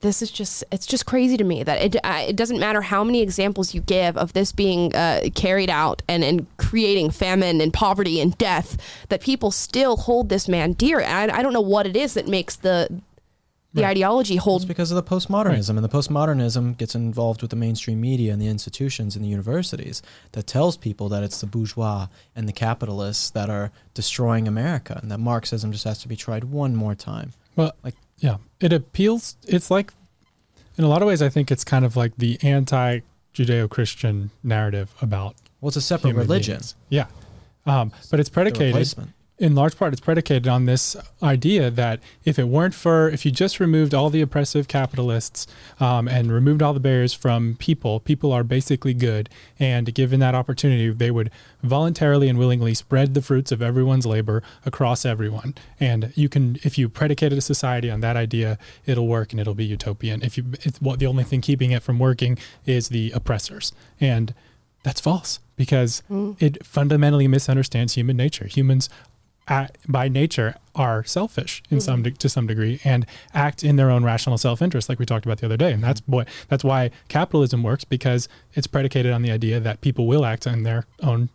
This is just it's just crazy to me that it uh, it doesn't matter how many examples you give of this being uh, carried out and and creating famine and poverty and death that people still hold this man dear. And I, I don't know what it is that makes the the ideology It's hold because of the postmodernism, and the postmodernism gets involved with the mainstream media and the institutions and the universities that tells people that it's the bourgeois and the capitalists that are destroying America, and that Marxism just has to be tried one more time. Well, Like- yeah, it appeals. It's like, in a lot of ways, I think it's kind of like the anti-Judeo-Christian narrative about Well, it's a separate religion. beings. Yeah, um, but it's predicated. In large part. It's predicated on this idea that if it weren't for, if you just removed all the oppressive capitalists um, and removed all the barriers from people, people are basically good, and given that opportunity, they would voluntarily and willingly spread the fruits of everyone's labor across everyone. And you can, if you predicated a society on that idea, it'll work and it'll be utopian. If you, it's what the only thing keeping it from working is the oppressors, and that's false because it fundamentally misunderstands human nature. Humans, uh, by nature, are selfish in some de- to some degree and act in their own rational self-interest, like we talked about the other day. And that's what that's why capitalism works because it's predicated on the idea that people will act in their own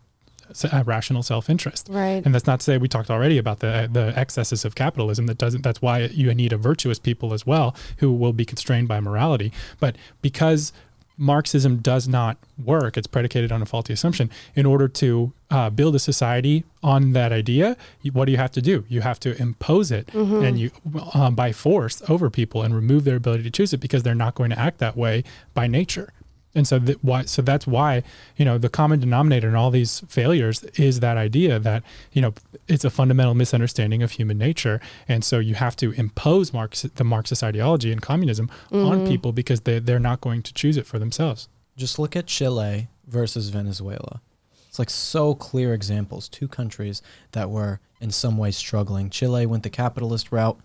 uh, rational self-interest. Right. And that's not to say we talked already about the the excesses of capitalism. That doesn't. That's why you need a virtuous people as well who will be constrained by morality. But because Marxism does not work, it's predicated on a faulty assumption. In order to uh, build a society on that idea, what do you have to do? You have to impose it and you um, by force over people and remove their ability to choose it because they're not going to act that way by nature. And so that why so that's why, you know, the common denominator in all these failures is that idea that, you know, it's a fundamental misunderstanding of human nature. And so you have to impose Marx the Marxist ideology and communism on mm-hmm. people because they they're not going to choose it for themselves. Just look at Chile versus Venezuela. It's like so clear examples. Two countries that were in some way struggling. Chile went the capitalist route,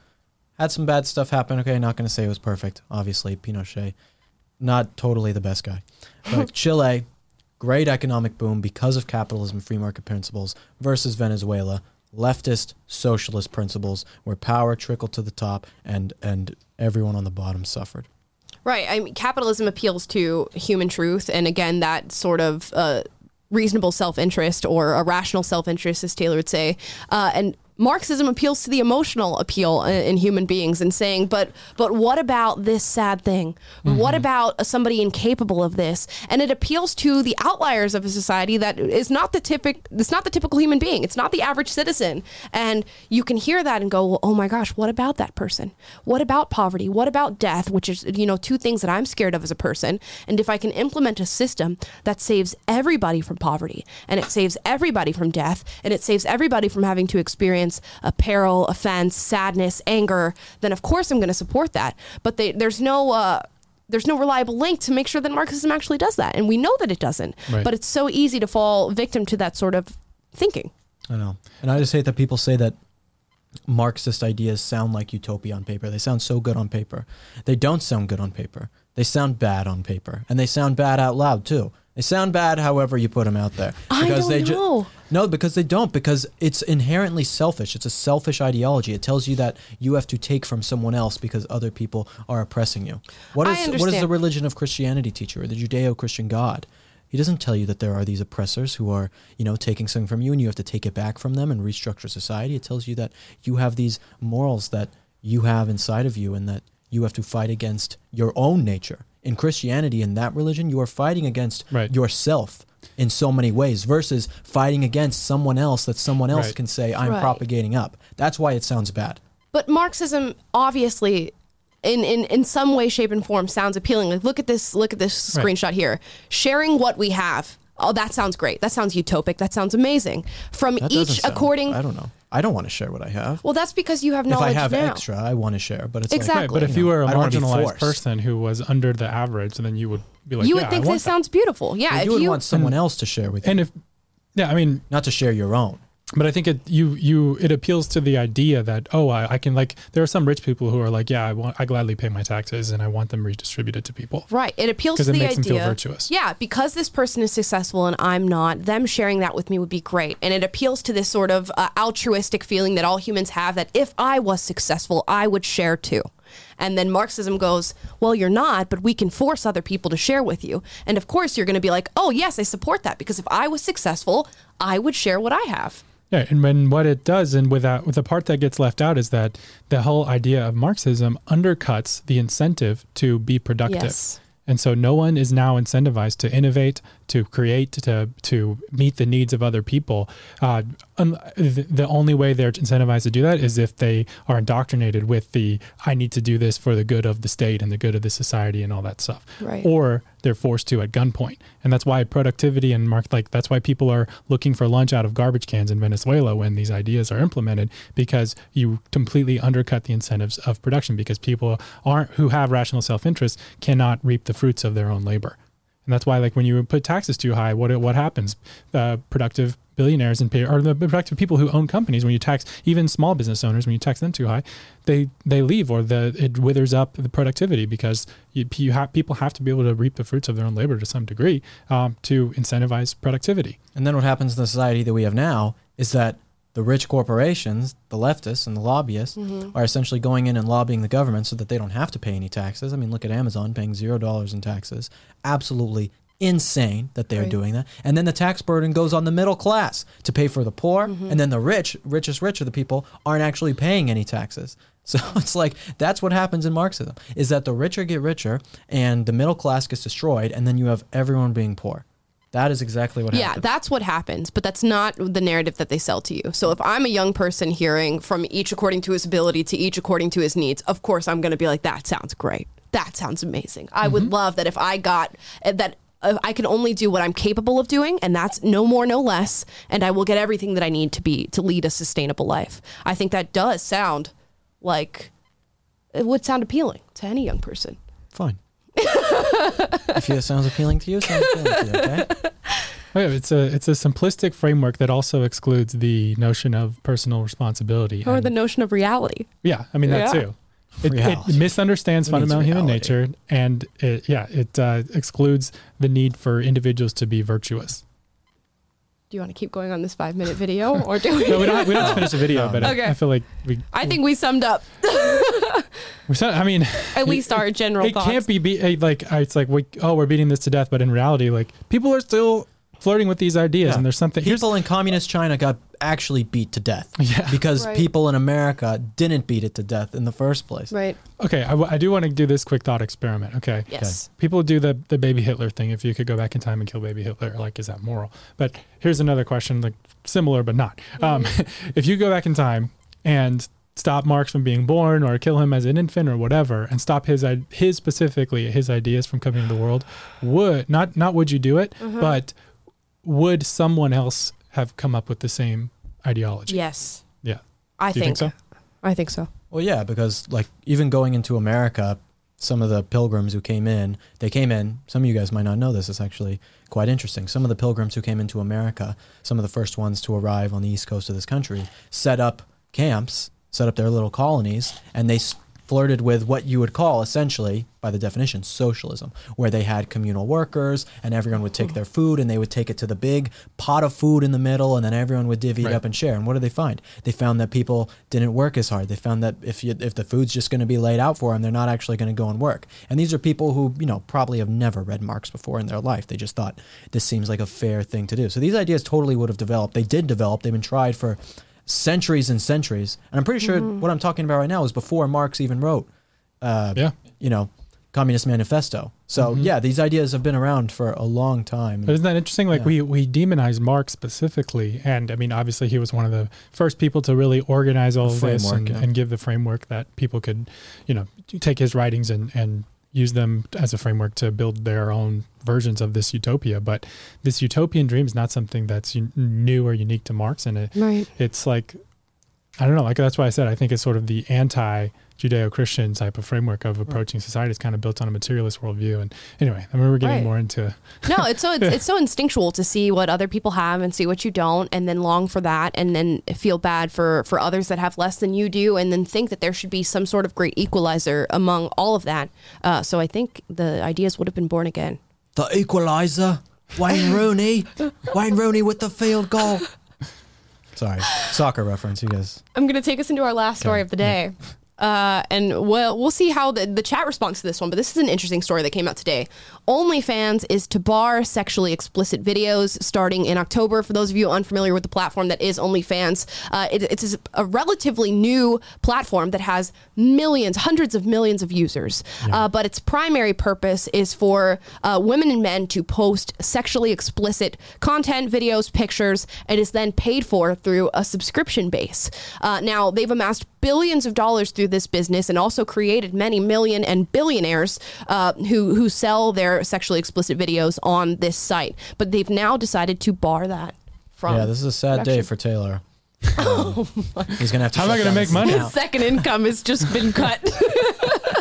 had some bad stuff happen. Okay, not going to say it was perfect. Obviously, Pinochet, not totally the best guy. But Chile, great economic boom because of capitalism, free market principles, versus Venezuela, leftist socialist principles where power trickled to the top and and everyone on the bottom suffered. Right. I mean, capitalism appeals to human truth, and again, that sort of uh, reasonable self-interest or a rational self-interest, as Taylor would say, uh, and. Marxism appeals to the emotional appeal in, in human beings and saying, but but what about this sad thing? What mm-hmm. about somebody incapable of this? And it appeals to the outliers of a society that is not the typic. It's not the typical human being. It's not the average citizen. And you can hear that and go, well, oh my gosh, what about that person? What about poverty? What about death? Which is you know two things that I'm scared of as a person. And if I can implement a system that saves everybody from poverty and it saves everybody from death and it saves everybody from having to experience a peril, offense, sadness, anger, then of course I'm going to support that. But they, there's no. Uh, there's no reliable link to make sure that Marxism actually does that. And we know that it doesn't. Right. But it's so easy to fall victim to that sort of thinking. I know. And I just hate that people say that Marxist ideas sound like utopia on paper. They sound so good on paper. They don't sound good on paper. They sound bad on paper. And they sound bad out loud too. They sound bad however you put them out there. I don't they ju- no, because they don't. Because it's inherently selfish. It's a selfish ideology. It tells you that you have to take from someone else because other people are oppressing you. What I is what does the religion of Christianity teach you, or the Judeo-Christian God? He doesn't tell you that there are these oppressors who are, you know, taking something from you and you have to take it back from them and restructure society. It tells you that you have these morals that you have inside of you and that you have to fight against your own nature. In Christianity, in that religion, you are fighting against Right. yourself in so many ways versus fighting against someone else that someone else Right. can say, I'm Right. propagating up. That's why it sounds bad. But Marxism obviously in, in, in some way, shape, and form sounds appealing. Like look at this look at this Right. screenshot here. Sharing what we have. Oh, that sounds great. That sounds utopic. That sounds amazing. From That each doesn't sound- according I don't know. I don't want to share what I have. Well, that's because you have knowledge If I have now. extra, I want to share. But it's Exactly. Right, but if you you know, were a I don't wanna be marginalized forced. person who was under the average, then you would be like, you yeah, would think I want this that. sounds beautiful. Yeah, like, if you would you want someone else to share with you, And if, yeah, I mean, not to share your own. But I think it you you it appeals to the idea that oh I, I can like there are some rich people who are like yeah I want I gladly pay my taxes and I want them redistributed to people. Right. It appeals to it the makes them idea. feel virtuous. Yeah, because this person is successful and I'm not, them sharing that with me would be great. And it appeals to this sort of uh, altruistic feeling that all humans have that if I was successful, I would share too. And then Marxism goes, well, you're not, but we can force other people to share with you. And of course, you're going to be like, oh, yes, I support that because if I was successful, I would share what I have. Yeah, and when what it does, and with that, with the part that gets left out, is that the whole idea of Marxism undercuts the incentive to be productive. Yes. And so no one is now incentivized to innovate, to create, to to meet the needs of other people. Uh, un- the the only way they're incentivized to do that is if they are indoctrinated with the "I need to do this for the good of the state and the good of the society" and all that stuff. Right. Or they're forced to at gunpoint, and that's why productivity and mark like that's why people are looking for lunch out of garbage cans in Venezuela when these ideas are implemented because you completely undercut the incentives of production because people aren't who have rational self-interest cannot reap the fruits of their own labor. And that's why, like, when you put taxes too high, what what happens? Uh, productive billionaires and pay, or the productive people who own companies, when you tax even small business owners, when you tax them too high, they they leave or the it withers up the productivity because you, you have people have to be able to reap the fruits of their own labor to some degree um, to incentivize productivity. And then what happens in the society that we have now is that the rich corporations, the leftists and the lobbyists, are essentially going in and lobbying the government so that they don't have to pay any taxes. I mean, look at Amazon paying zero dollars in taxes. Absolutely insane that they're Right. doing that. And then the tax burden goes on the middle class to pay for the poor, and then the rich, richest rich of the people, aren't actually paying any taxes. So it's like that's what happens in Marxism is that the richer get richer and the middle class gets destroyed, and then you have everyone being poor. That is exactly what Yeah, happens. Yeah, that's what happens, but that's not the narrative that they sell to you. So if I'm a young person hearing from each according to his ability to each according to his needs, of course I'm going to be like, that sounds great. That sounds amazing. I would love that if I got uh, that. Uh, I can only do what I'm capable of doing, and that's no more, no less. And I will get everything that I need to be to lead a sustainable life. I think that does sound like it would sound appealing to any young person. Fine. if it sounds appealing to you, sounds appealing to you, okay? Okay, it's a it's a simplistic framework that also excludes the notion of personal responsibility. Or and- the notion of reality. Yeah, I mean that Yeah. too. It, it misunderstands fundamental human nature, and it, yeah, it uh, excludes the need for individuals to be virtuous. Do you want to keep going on this five minute video, or do we? No, we don't. We don't to finish the video, No. but Okay. I, I feel like we. I think we summed up we said, I mean, at least our general it thoughts. can't be, be like it's like we, oh we're beating this to death, but in reality, like people are still flirting with these ideas, Yeah. and there's something. Here's People in communist China got actually beat to death Yeah. because Right. people in America didn't beat it to death in the first place. right. okay. I, w- I do want to do this quick thought experiment. Okay. Yes. people do the the baby Hitler thing. If you could go back in time and kill baby Hitler, like is that moral? But here's another question, like similar but not. Um, if you go back in time and stop Marx from being born, or kill him as an infant, or whatever, and stop his his specifically his ideas from coming to the world, would not not would you do it, but would someone else have come up with the same ideology? Yes. Yeah. I Do you think, think so? I think so. Well, yeah, because like even going into America, some of the pilgrims who came in, they came in. Some of you guys might not know this. It's actually quite interesting. Some of the pilgrims who came into America, some of the first ones to arrive on the east coast of this country, set up camps, set up their little colonies, and they s- flirted with what you would call essentially, by the definition, socialism, where they had communal workers and everyone would take hmm. their food and they would take it to the big pot of food in the middle and then everyone would divvy Right. it up and share. And what did they find? They found that people didn't work as hard. They found that if you, if the food's just going to be laid out for them, they're not actually going to go and work. And these are people who, you know, probably have never read Marx before in their life. They just thought this seems like a fair thing to do. So these ideas totally would have developed. They did develop. They've been tried for centuries and centuries. And I'm pretty sure what I'm talking about right now is before Marx even wrote uh, Yeah. you know, Communist Manifesto. So Mhm. yeah, these ideas have been around for a long time. But isn't that interesting? Like Yeah. we we demonize Marx specifically, and I mean, obviously, he was one of the first people to really organize all of this and, yeah. and give the framework that people could, you know, take his writings and and use them as a framework to build their own versions of this utopia. But this utopian dream is not something that's un- new or unique to Marx, and it, Right. it's like I don't know. Like that's why I said I think it's sort of the anti Judeo-Christian type of framework of approaching society is kind of built on a materialist worldview. And anyway, I mean, we're getting Right. more into no, it's so it's, it's so instinctual to see what other people have and see what you don't, and then long for that, and then feel bad for for others that have less than you do, and then think that there should be some sort of great equalizer among all of that. Uh, so I think the ideas would have been born again. The equalizer, Wayne Rooney, Wayne Rooney with the field goal. Sorry, soccer reference. You guys. I'm going to take us into our last story of the day. Uh, and we'll, we'll see how the, the chat responds to this one, but this is an interesting story that came out today. OnlyFans is to bar sexually explicit videos starting in October. For those of you unfamiliar with the platform that is OnlyFans, uh, it, it's a relatively new platform that has millions, hundreds of millions of users. Uh, but its primary purpose is for uh, women and men to post sexually explicit content, videos, pictures, and is then paid for through a subscription base. Uh, now, they've amassed billions of dollars through this business and also created many million and billionaires uh, who, who sell their sexually explicit videos on this site. But they've now decided to bar that from. Yeah, this is a sad day for Taylor. Um, he's gonna have to. How am I gonna make money? His second income has just been cut.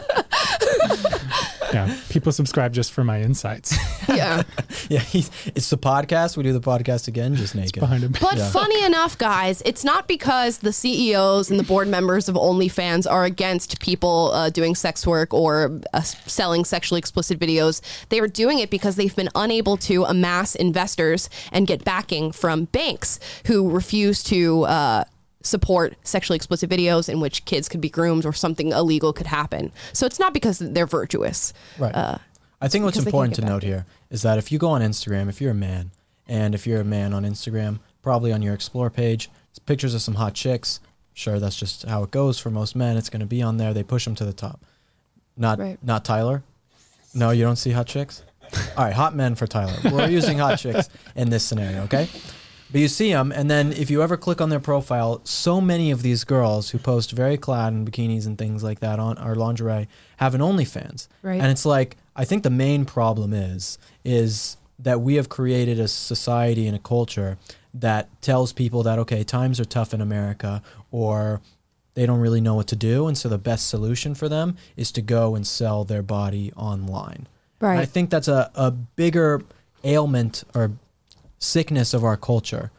yeah, people subscribe just for my insights yeah. Yeah, it's the podcast. We do the podcast again, just naked. behind him. But Yeah. funny enough, guys, it's not because the CEOs and the board members of OnlyFans are against people uh, doing sex work or uh, selling sexually explicit videos. They are doing it because they've been unable to amass investors and get backing from banks who refuse to. Uh, support sexually explicit videos in which kids could be groomed or something illegal could happen. So it's not because they're virtuous. Right. Uh, I think what's important to note here is that if you go on Instagram, if you're a man, and if you're a man on Instagram, probably on your explore page, it's pictures of some hot chicks. Sure, that's just how it goes for most men. It's going to be on there. They push them to the top. Not Right. not Tyler. No, you don't see hot chicks. All right, hot men for Tyler. We're using hot chicks in this scenario, okay? But you see them, and then if you ever click on their profile, so many of these girls who post very clad in bikinis and things like that on our lingerie have an OnlyFans, Right. and it's like I think the main problem is is that we have created a society and a culture that tells people that okay, times are tough in America, or they don't really know what to do, and so the best solution for them is to go and sell their body online. And I think that's a, a bigger ailment or sickness of our culture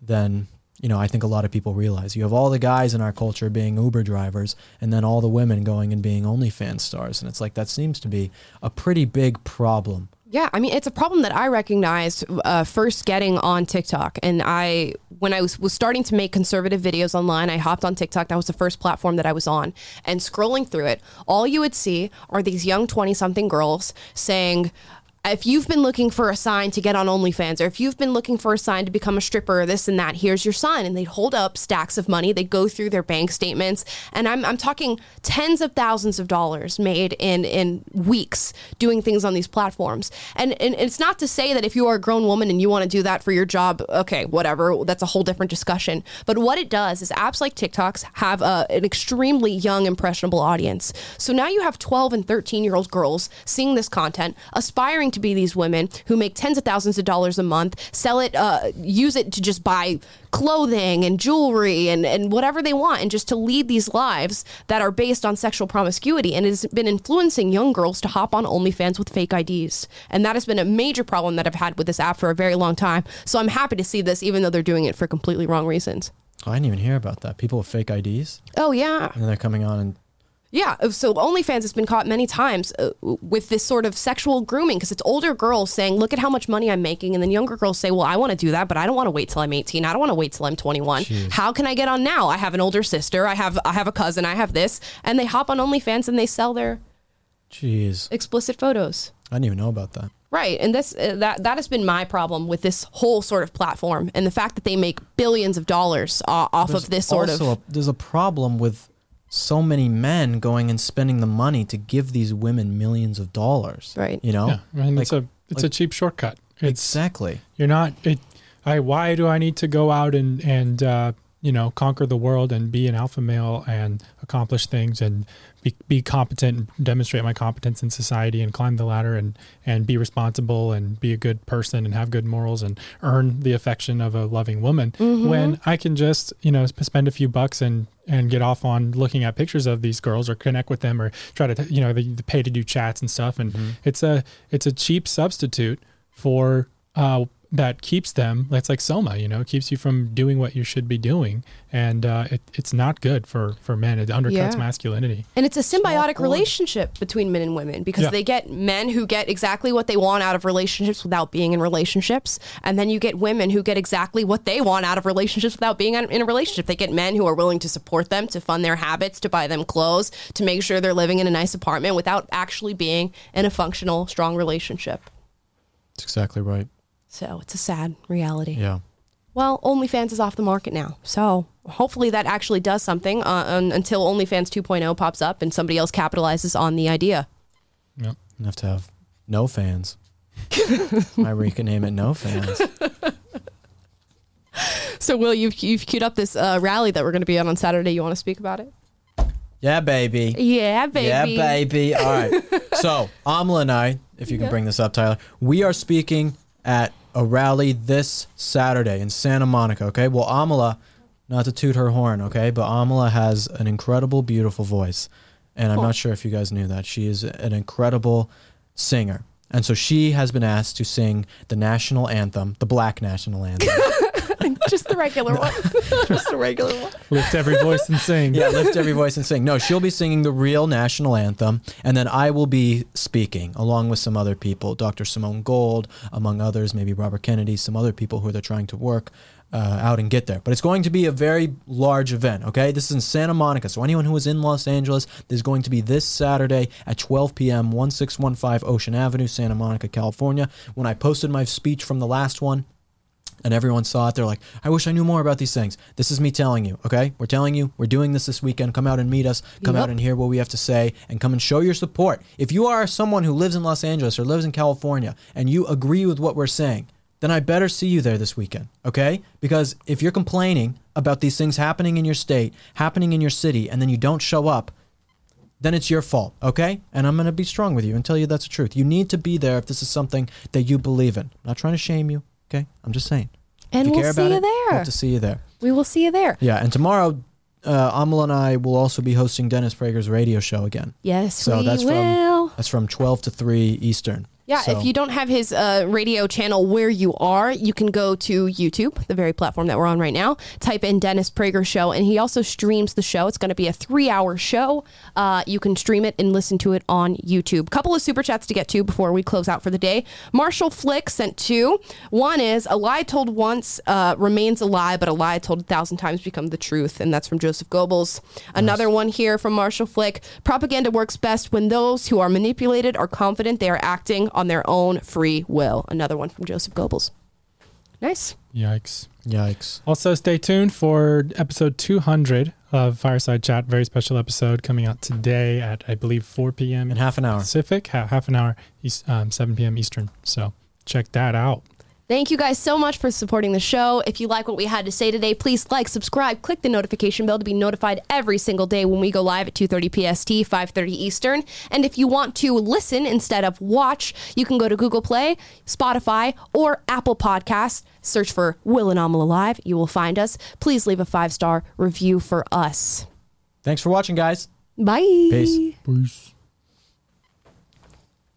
than you know I think a lot of people realize. You have all the guys in our culture being Uber drivers, and then all the women going and being OnlyFans stars, and it's like that seems to be a pretty big problem. Yeah, I mean, it's a problem that I recognized uh, first getting on TikTok. And I, when I was, was starting to make conservative videos online, I hopped on TikTok. That was the first platform that I was on. And scrolling through it, all you would see are these young 20 something girls saying, if you've been looking for a sign to get on OnlyFans, or if you've been looking for a sign to become a stripper, or this and that, here's your sign. And they'd hold up stacks of money. They'd go through their bank statements. And I'm, I'm talking tens of thousands of dollars made in, in weeks doing things on these platforms. And, and it's not to say that if you are a grown woman and you want to do that for your job, okay, whatever, that's a whole different discussion. But what it does is apps like TikToks have a, an extremely young, impressionable audience. So now you have 12 and 13 year old girls seeing this content, aspiring to be these women who make tens of thousands of dollars a month, sell it, uh, use it to just buy clothing and jewelry and, and whatever they want, and just to lead these lives that are based on sexual promiscuity. And it's been influencing young girls to hop on OnlyFans with fake IDs. And that has been a major problem that I've had with this app for a very long time. So I'm happy to see this, even though they're doing it for completely wrong reasons. Oh, I didn't even hear about that. People with fake IDs, Oh, yeah. and they're coming on and Yeah, so OnlyFans has been caught many times uh, with this sort of sexual grooming because it's older girls saying, "Look at how much money I'm making," and then younger girls say, "Well, I want to do that, but I don't want to wait till I'm 18. I don't want to wait till I'm 21. Jeez. How can I get on now? I have an older sister. I have I have a cousin. I have this." And they hop on OnlyFans and they sell their jeez, explicit photos. I didn't even know about that. Right, and this uh, that that has been my problem with this whole sort of platform, and the fact that they make billions of dollars uh, off There's of this sort of. also a, there's a problem with so many men going and spending the money to give these women millions of dollars. Right. You know. Yeah, I mean, it's a it's a cheap shortcut. It's Exactly. you're not it. I why do I need to go out and and uh, you know, conquer the world and be an alpha male and accomplish things and be, be competent and demonstrate my competence in society and climb the ladder and, and be responsible and be a good person and have good morals and earn the affection of a loving woman when I can just, you know, spend a few bucks and, and get off on looking at pictures of these girls or connect with them or try to, you know, they, they pay to do chats and stuff. And it's a, it's a cheap substitute for, uh, that keeps them it's like soma you know keeps you from doing what you should be doing and uh, it, it's not good for for men it undercuts Yeah. masculinity And it's a symbiotic forward. relationship between men and women because Yeah. they get men who get exactly what they want out of relationships without being in relationships. And then you get women who get exactly what they want out of relationships without being in in a relationship. They get men who are willing to support them, to fund their habits, to buy them clothes, to make sure they're living in a nice apartment without actually being in a functional, strong relationship. That's exactly right. So it's a sad reality. Yeah. Well, OnlyFans is off the market now. So hopefully that actually does something uh, un- until OnlyFans 2.0 pops up and somebody else capitalizes on the idea. Yep. You have to have no fans. I can name it no fans. So, Will, you've, you've queued up this uh, rally that we're going to be on on Saturday. You want to speak about it? Yeah, baby. Yeah, baby. Yeah, baby. All right. So, Amala and I, if you can bring this up, Tyler, we are speaking at a rally this Saturday in Santa Monica. Okay. Well, Amala, not to toot her horn, okay, but Amala has an incredible, beautiful voice. And I'm not sure if you guys knew that. She is an incredible singer. And so she has been asked to sing the national anthem, the black national anthem. Just the regular one. Just the regular one. lift every voice and sing Yeah, lift every voice and sing. No, she'll be singing the real national anthem, and then I will be speaking along with some other people, Dr. Simone Gold, among others, maybe Robert Kennedy, some other people who they're trying to work uh, out and get there. But it's going to be a very large event. Okay, this is in Santa Monica, so anyone who is in Los Angeles there's going to be this Saturday at 12 p.m. 1615 Ocean Avenue, Santa Monica, California. When I posted my speech from the last one and everyone saw it. They're like, I wish I knew more about these things. This is me telling you, okay? We're telling you, we're doing this this weekend. Come out and meet us. Come Yep. out and hear what we have to say and come and show your support. If you are someone who lives in Los Angeles or lives in California and you agree with what we're saying, then I better see you there this weekend, okay? Because if you're complaining about these things happening in your state, happening in your city, and then you don't show up, then it's your fault, okay? And I'm going to be strong with you and tell you that's the truth. You need to be there if this is something that you believe in. I'm not trying to shame you, okay? I'm just saying. And we'll see you it, there. Hope to see you there. We will see you there. Yeah, and tomorrow, uh, Amala and I will also be hosting Dennis Prager's radio show again. Yes, So we that's will. from that's from 12 to 3 Eastern. Yeah, So- if you don't have his uh, radio channel where you are, you can go to YouTube, the very platform that we're on right now. Type in Dennis Prager Show, and he also streams the show. It's going to be a three-hour show. Uh, you can stream it and listen to it on YouTube. Couple of super chats to get to before we close out for the day. Marshall Flick sent two. One is a lie told once uh, remains a lie, but a lie told a thousand times become the truth, and that's from Joseph Goebbels. Another one here from Marshall Flick. Propaganda works best when those who are manipulated are confident they are acting on their own free will. Another one from Joseph Goebbels. Nice. yikes Yikes. also stay tuned for episode 200 of fireside chat very special episode coming out today at i believe 4 p.m In half an hour. pacific ha- half an hour east, um, 7 p.m eastern so check that out Thank you guys so much for supporting the show. If you like what we had to say today, please like, subscribe, click the notification bell to be notified every single day when we go live at 2:30 PST, 5:30 Eastern. And if you want to listen instead of watch, you can go to Google Play, Spotify, or Apple Podcasts. Search for Will and Amala Live. You will find us. Please leave a five-star review for us. Thanks for watching, guys. Bye. Peace. Peace.